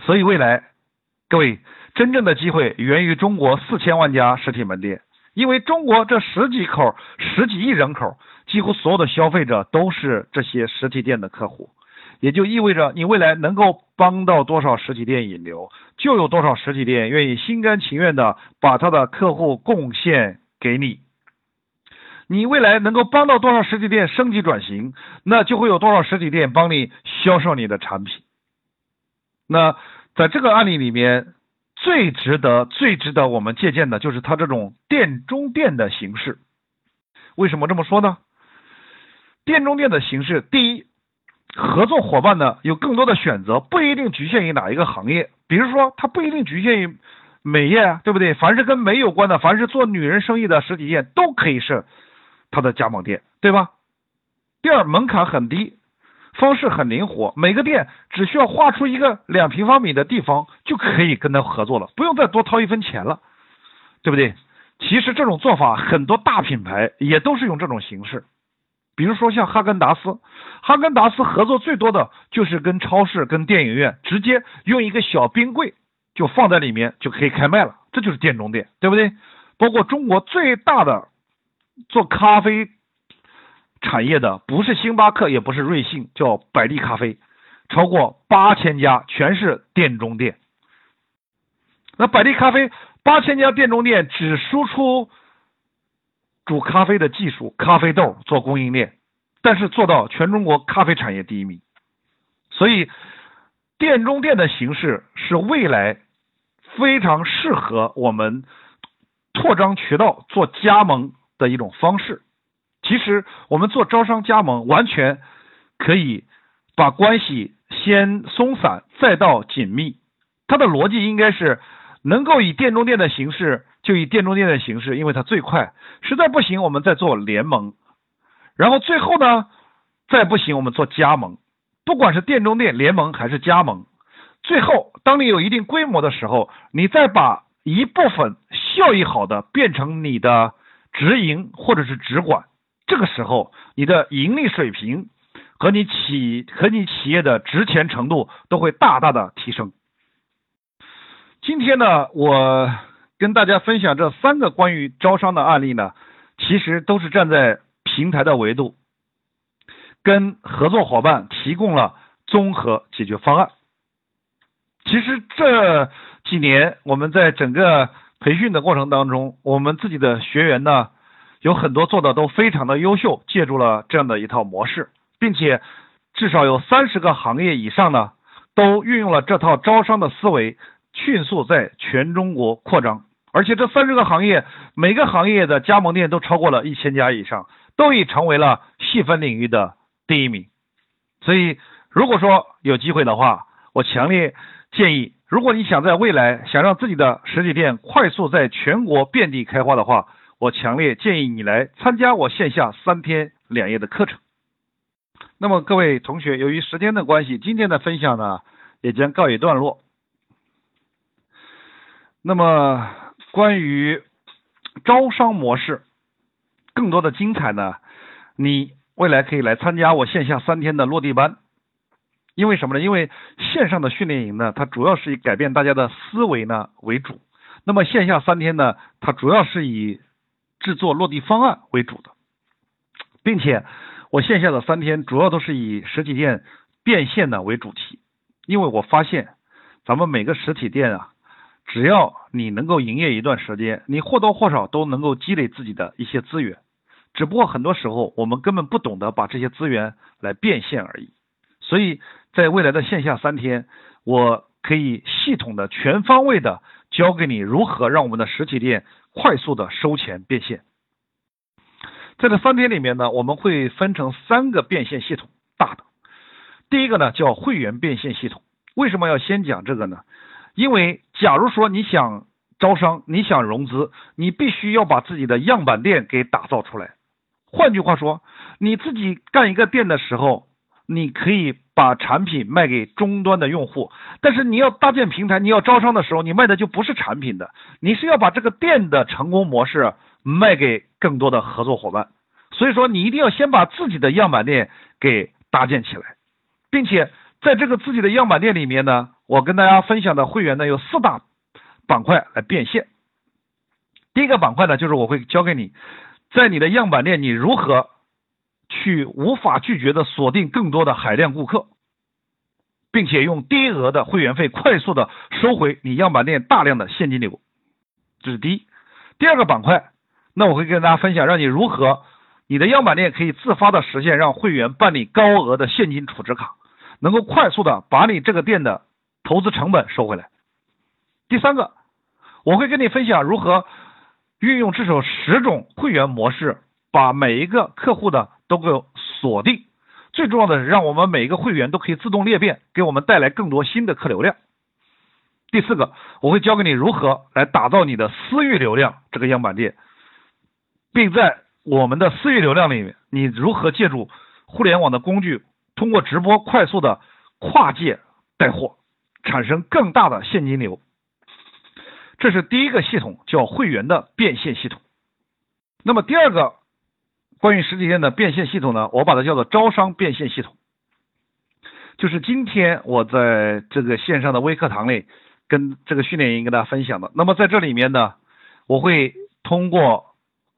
所以未来，各位真正的机会源于中国四千万家实体门店，因为中国这十几口、十几亿人口，几乎所有的消费者都是这些实体店的客户。也就意味着，你未来能够帮到多少实体店引流，就有多少实体店愿意心甘情愿的把他的客户贡献给你。你未来能够帮到多少实体店升级转型，那就会有多少实体店帮你销售你的产品。那在这个案例里面，最值得、最值得我们借鉴的就是它这种店中店的形式。为什么这么说呢？店中店的形式，第一。合作伙伴呢有更多的选择，不一定局限于哪一个行业。比如说，它不一定局限于美业啊，对不对？凡是跟美有关的，凡是做女人生意的实体店都可以是它的加盟店，对吧？第二，门槛很低，方式很灵活，每个店只需要划出一个两平方米的地方就可以跟他合作了，不用再多掏一分钱了，对不对？其实这种做法，很多大品牌也都是用这种形式。比如说像哈根达斯，哈根达斯合作最多的就是跟超市、跟电影院直接用一个小冰柜就放在里面就可以开卖了，这就是店中店，对不对？包括中国最大的做咖啡产业的不是星巴克，也不是瑞幸，叫百利咖啡，超过八千家全是店中店。那百利咖啡八千家店中店只输出。煮咖啡的技术，咖啡豆做供应链，但是做到全中国咖啡产业第一名。所以，店中店的形式是未来非常适合我们扩张渠道、做加盟的一种方式。其实，我们做招商加盟，完全可以把关系先松散，再到紧密。它的逻辑应该是能够以店中店的形式。就以店中店的形式，因为它最快，实在不行我们再做联盟，然后最后呢，再不行我们做加盟，不管是店中店联盟还是加盟，最后当你有一定规模的时候，你再把一部分效益好的变成你的直营或者是直管，这个时候你的盈利水平和你企和你企业的值钱程度都会大大的提升。今天呢，我。跟大家分享这三个关于招商的案例呢，其实都是站在平台的维度，跟合作伙伴提供了综合解决方案。其实这几年我们在整个培训的过程当中，我们自己的学员呢有很多做的都非常的优秀，借助了这样的一套模式，并且至少有三十个行业以上呢都运用了这套招商的思维。迅速在全中国扩张，而且这三十个行业，每个行业的加盟店都超过了一千家以上，都已成为了细分领域的第一名。所以，如果说有机会的话，我强烈建议，如果你想在未来想让自己的实体店快速在全国遍地开花的话，我强烈建议你来参加我线下三天两夜的课程。那么，各位同学，由于时间的关系，今天的分享呢也将告一段落。那么，关于招商模式更多的精彩呢？你未来可以来参加我线下三天的落地班。因为什么呢？因为线上的训练营呢，它主要是以改变大家的思维呢为主。那么线下三天呢，它主要是以制作落地方案为主的，并且我线下的三天主要都是以实体店变现呢为主题。因为我发现咱们每个实体店啊。只要你能够营业一段时间，你或多或少都能够积累自己的一些资源，只不过很多时候我们根本不懂得把这些资源来变现而已。所以在未来的线下三天，我可以系统的、全方位的教给你如何让我们的实体店快速的收钱变现。在这三天里面呢，我们会分成三个变现系统，大的。第一个呢叫会员变现系统，为什么要先讲这个呢？因为，假如说你想招商，你想融资，你必须要把自己的样板店给打造出来。换句话说，你自己干一个店的时候，你可以把产品卖给终端的用户。但是你要搭建平台，你要招商的时候，你卖的就不是产品的，你是要把这个店的成功模式卖给更多的合作伙伴。所以说，你一定要先把自己的样板店给搭建起来，并且在这个自己的样板店里面呢，我跟大家分享的会员呢有四大板块来变现。第一个板块呢，就是我会教给你，在你的样板店，你如何去无法拒绝的锁定更多的海量顾客，并且用低额的会员费快速的收回你样板店大量的现金流。这是第一。第二个板块，那我会跟大家分享，让你如何。你的样板店可以自发的实现让会员办理高额的现金储值卡，能够快速的把你这个店的投资成本收回来。第三个，我会跟你分享如何运用至少十种会员模式，把每一个客户的都给锁定。最重要的是，让我们每一个会员都可以自动裂变，给我们带来更多新的客流量。第四个，我会教给你如何来打造你的私域流量这个样板店，并在我们的私域流量里面，你如何借助互联网的工具，通过直播快速的跨界带货，产生更大的现金流？这是第一个系统，叫会员的变现系统。那么第二个关于实体店的变现系统呢，我把它叫做招商变现系统。就是今天我在这个线上的微课堂里，跟这个训练营跟大家分享的。那么在这里面呢，我会通过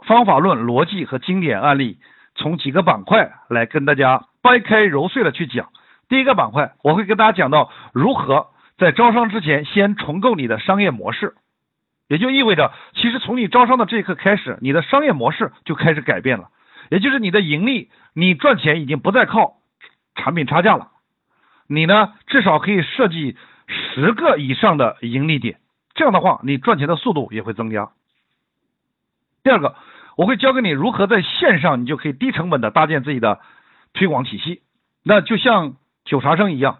方法论、逻辑和经典案例，从几个板块来跟大家掰开揉碎了去讲。第一个板块，我会跟大家讲到如何在招商之前先重构你的商业模式，也就意味着，其实从你招商的这一刻开始，你的商业模式就开始改变了，也就是你的盈利，你赚钱已经不再靠产品差价了，你呢至少可以设计十个以上的盈利点，这样的话，你赚钱的速度也会增加。第二个，我会教给你如何在线上，你就可以低成本的搭建自己的推广体系。那就像九茶生一样，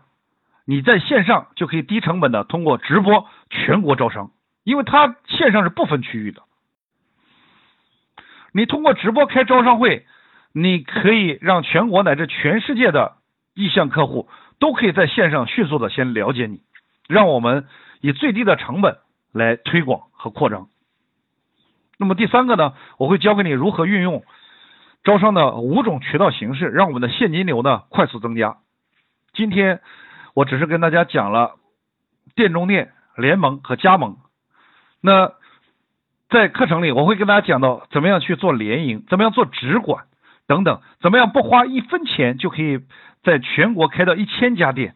你在线上就可以低成本的通过直播全国招商，因为它线上是不分区域的。你通过直播开招商会，你可以让全国乃至全世界的意向客户都可以在线上迅速的先了解你，让我们以最低的成本来推广和扩张。那么第三个呢，我会教给你如何运用招商的五种渠道形式，让我们的现金流呢快速增加。今天我只是跟大家讲了店中店、联盟和加盟。那在课程里，我会跟大家讲到怎么样去做联营，怎么样做直管等等，怎么样不花一分钱就可以在全国开到一千家店。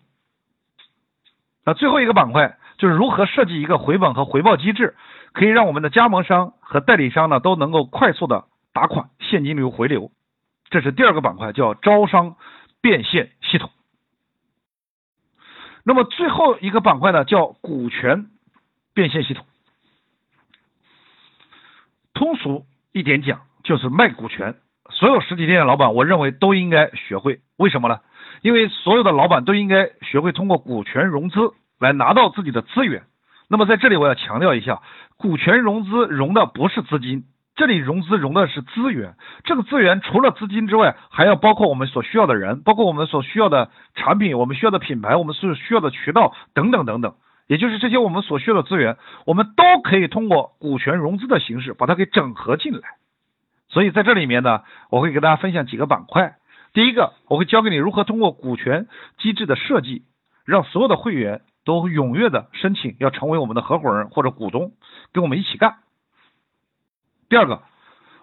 那最后一个板块就是如何设计一个回本和回报机制。可以让我们的加盟商和代理商呢都能够快速的打款，现金流回流，这是第二个板块，叫招商变现系统。那么最后一个板块呢，叫股权变现系统。通俗一点讲，就是卖股权。所有实体店的老板，我认为都应该学会。为什么呢？因为所有的老板都应该学会通过股权融资来拿到自己的资源。那么在这里我要强调一下，股权融资融的不是资金，这里融资融的是资源。这个资源除了资金之外，还要包括我们所需要的人，包括我们所需要的产品，我们需要的品牌，我们所需要的渠道等等等等。也就是这些我们所需要的资源，我们都可以通过股权融资的形式把它给整合进来。所以在这里面呢，我会给大家分享几个板块。第一个，我会教给你如何通过股权机制的设计，让所有的会员。都踊跃的申请要成为我们的合伙人或者股东，跟我们一起干。第二个，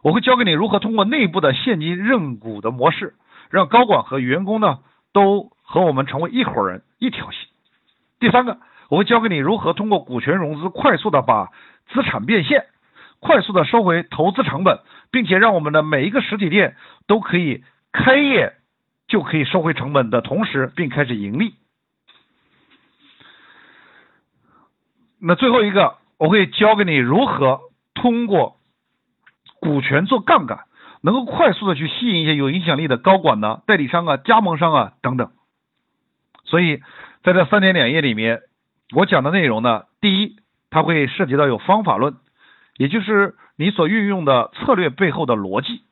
我会教给你如何通过内部的现金认股的模式，让高管和员工呢都和我们成为一伙人一条心。第三个，我会教给你如何通过股权融资快速的把资产变现，快速的收回投资成本，并且让我们的每一个实体店都可以开业就可以收回成本的同时，并开始盈利。那最后一个，我会教给你如何通过股权做杠杆，能够快速的去吸引一些有影响力的高管呢、代理商啊、加盟商啊等等。所以在这三天两夜里面，我讲的内容呢，第一，它会涉及到有方法论，也就是你所运用的策略背后的逻辑。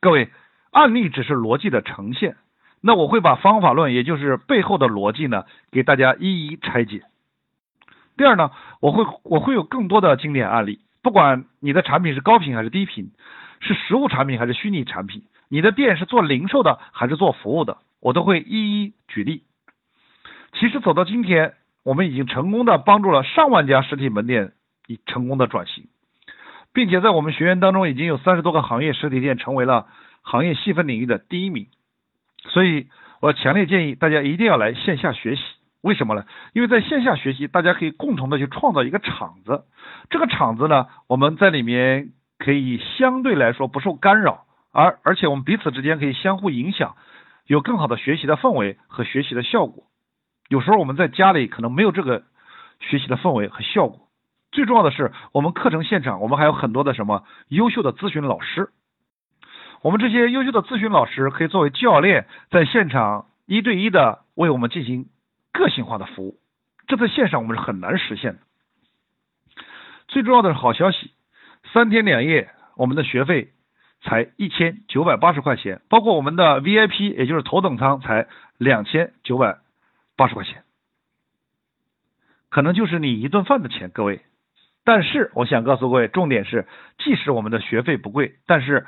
各位，案例只是逻辑的呈现，那我会把方法论，也就是背后的逻辑呢，给大家一一拆解。第二呢，我会我会有更多的经典案例，不管你的产品是高频还是低频，是实物产品还是虚拟产品，你的店是做零售的还是做服务的，我都会一一举例。其实走到今天，我们已经成功的帮助了上万家实体门店以成功的转型，并且在我们学员当中已经有三十多个行业实体店成为了行业细分领域的第一名。所以我强烈建议大家一定要来线下学习。为什么呢？因为在线下学习，大家可以共同的去创造一个场子。这个场子呢，我们在里面可以相对来说不受干扰，而而且我们彼此之间可以相互影响，有更好的学习的氛围和学习的效果。有时候我们在家里可能没有这个学习的氛围和效果。最重要的是，我们课程现场我们还有很多的什么优秀的咨询老师。我们这些优秀的咨询老师可以作为教练，在现场一对一的为我们进行。个性化的服务，这在线上我们是很难实现的。最重要的是好消息，三天两夜我们的学费才一千九百八十块钱，包括我们的 VIP，也就是头等舱才两千九百八十块钱，可能就是你一顿饭的钱，各位。但是我想告诉各位，重点是，即使我们的学费不贵，但是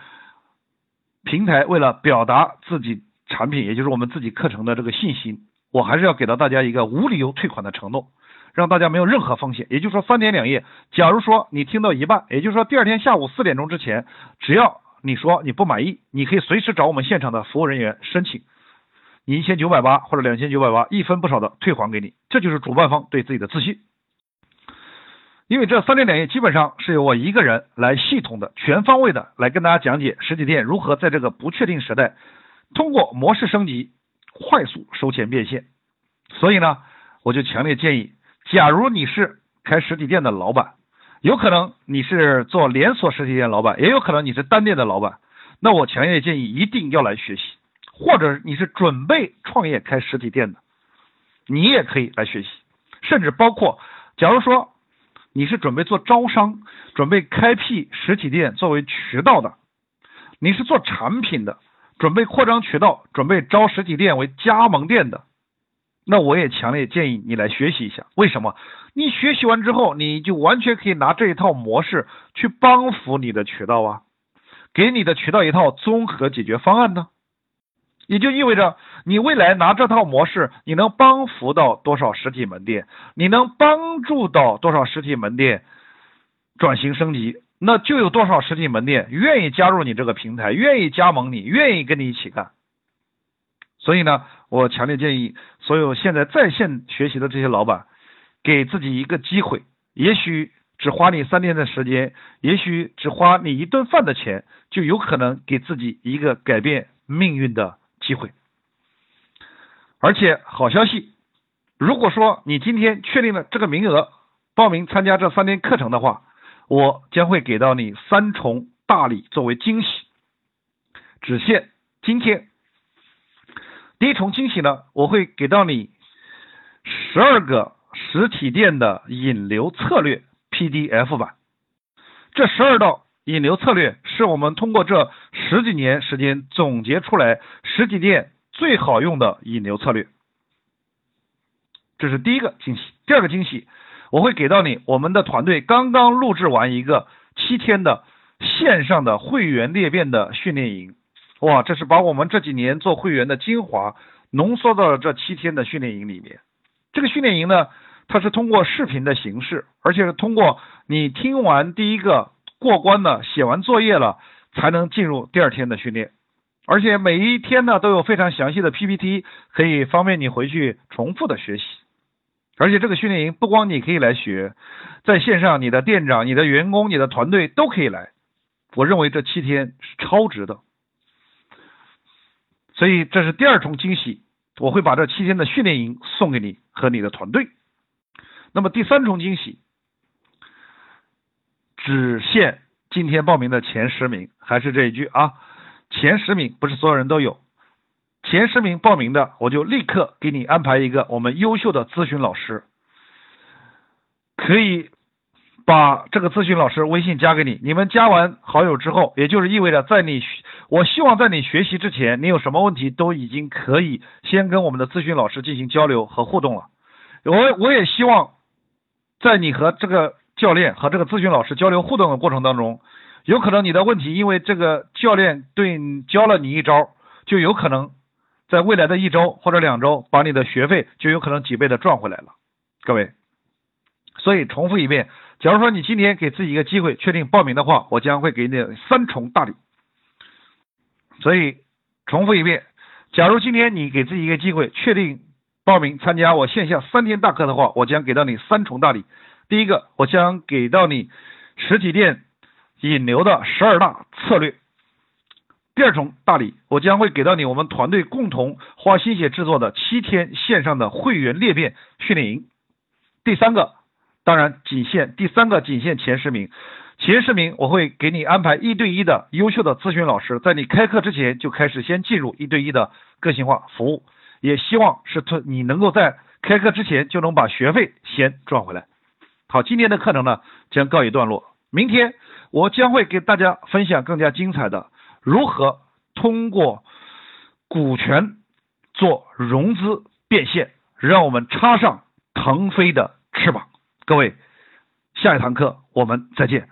平台为了表达自己产品，也就是我们自己课程的这个信心。我还是要给到大家一个无理由退款的承诺，让大家没有任何风险。也就是说，三天两夜，假如说你听到一半，也就是说第二天下午四点钟之前，只要你说你不满意，你可以随时找我们现场的服务人员申请，你一千九百八或者两千九百八，一分不少的退还给你。这就是主办方对自己的自信。因为这三天两夜基本上是由我一个人来系统的、全方位的来跟大家讲解实体店如何在这个不确定时代，通过模式升级。快速收钱变现，所以呢，我就强烈建议，假如你是开实体店的老板，有可能你是做连锁实体店老板，也有可能你是单店的老板，那我强烈建议一定要来学习，或者你是准备创业开实体店的，你也可以来学习，甚至包括，假如说你是准备做招商，准备开辟实体店作为渠道的，你是做产品的。准备扩张渠道，准备招实体店为加盟店的，那我也强烈建议你来学习一下。为什么？你学习完之后，你就完全可以拿这一套模式去帮扶你的渠道啊，给你的渠道一套综合解决方案呢。也就意味着，你未来拿这套模式，你能帮扶到多少实体门店？你能帮助到多少实体门店转型升级？那就有多少实体门店愿意加入你这个平台，愿意加盟你，愿意跟你一起干。所以呢，我强烈建议所有现在在线学习的这些老板，给自己一个机会，也许只花你三天的时间，也许只花你一顿饭的钱，就有可能给自己一个改变命运的机会。而且好消息，如果说你今天确定了这个名额，报名参加这三天课程的话。我将会给到你三重大礼作为惊喜，只限今天。第一重惊喜呢，我会给到你十二个实体店的引流策略 PDF 版。这十二道引流策略是我们通过这十几年时间总结出来实体店最好用的引流策略。这是第一个惊喜。第二个惊喜。我会给到你，我们的团队刚刚录制完一个七天的线上的会员裂变的训练营，哇，这是把我们这几年做会员的精华浓缩到了这七天的训练营里面。这个训练营呢，它是通过视频的形式，而且是通过你听完第一个过关了，写完作业了，才能进入第二天的训练。而且每一天呢都有非常详细的 PPT，可以方便你回去重复的学习。而且这个训练营不光你可以来学，在线上你的店长、你的员工、你的团队都可以来。我认为这七天是超值的，所以这是第二重惊喜，我会把这七天的训练营送给你和你的团队。那么第三重惊喜，只限今天报名的前十名，还是这一句啊，前十名不是所有人都有。前十名报名的，我就立刻给你安排一个我们优秀的咨询老师，可以把这个咨询老师微信加给你，你们加完好友之后，也就是意味着在你，我希望在你学习之前，你有什么问题都已经可以先跟我们的咨询老师进行交流和互动了。我我也希望在你和这个教练和这个咨询老师交流互动的过程当中，有可能你的问题因为这个教练对教了你一招，就有可能在未来的一周或者两周，把你的学费就有可能几倍的赚回来了。各位，所以重复一遍。假如说你今天给自己一个机会，确定报名的话，我将会给你三重大礼。所以重复一遍，假如今天你给自己一个机会，确定报名参加我线下三天大课的话，我将给到你三重大礼。第一个，我将给到你实体店引流的十二大策略。第二重大礼，我将会给到你我们团队共同花心血制作的七天线上的会员裂变训练营。第三个。当然，仅限第三个，仅限前十名。前十名，我会给你安排一对一的优秀的咨询老师，在你开课之前就开始先进入一对一的个性化服务。也希望是你能够在开课之前就能把学费先赚回来。好，今天的课程呢将告一段落。明天我将会给大家分享更加精彩的如何通过股权做融资变现，让我们插上腾飞的翅膀。各位，下一堂课我们再见。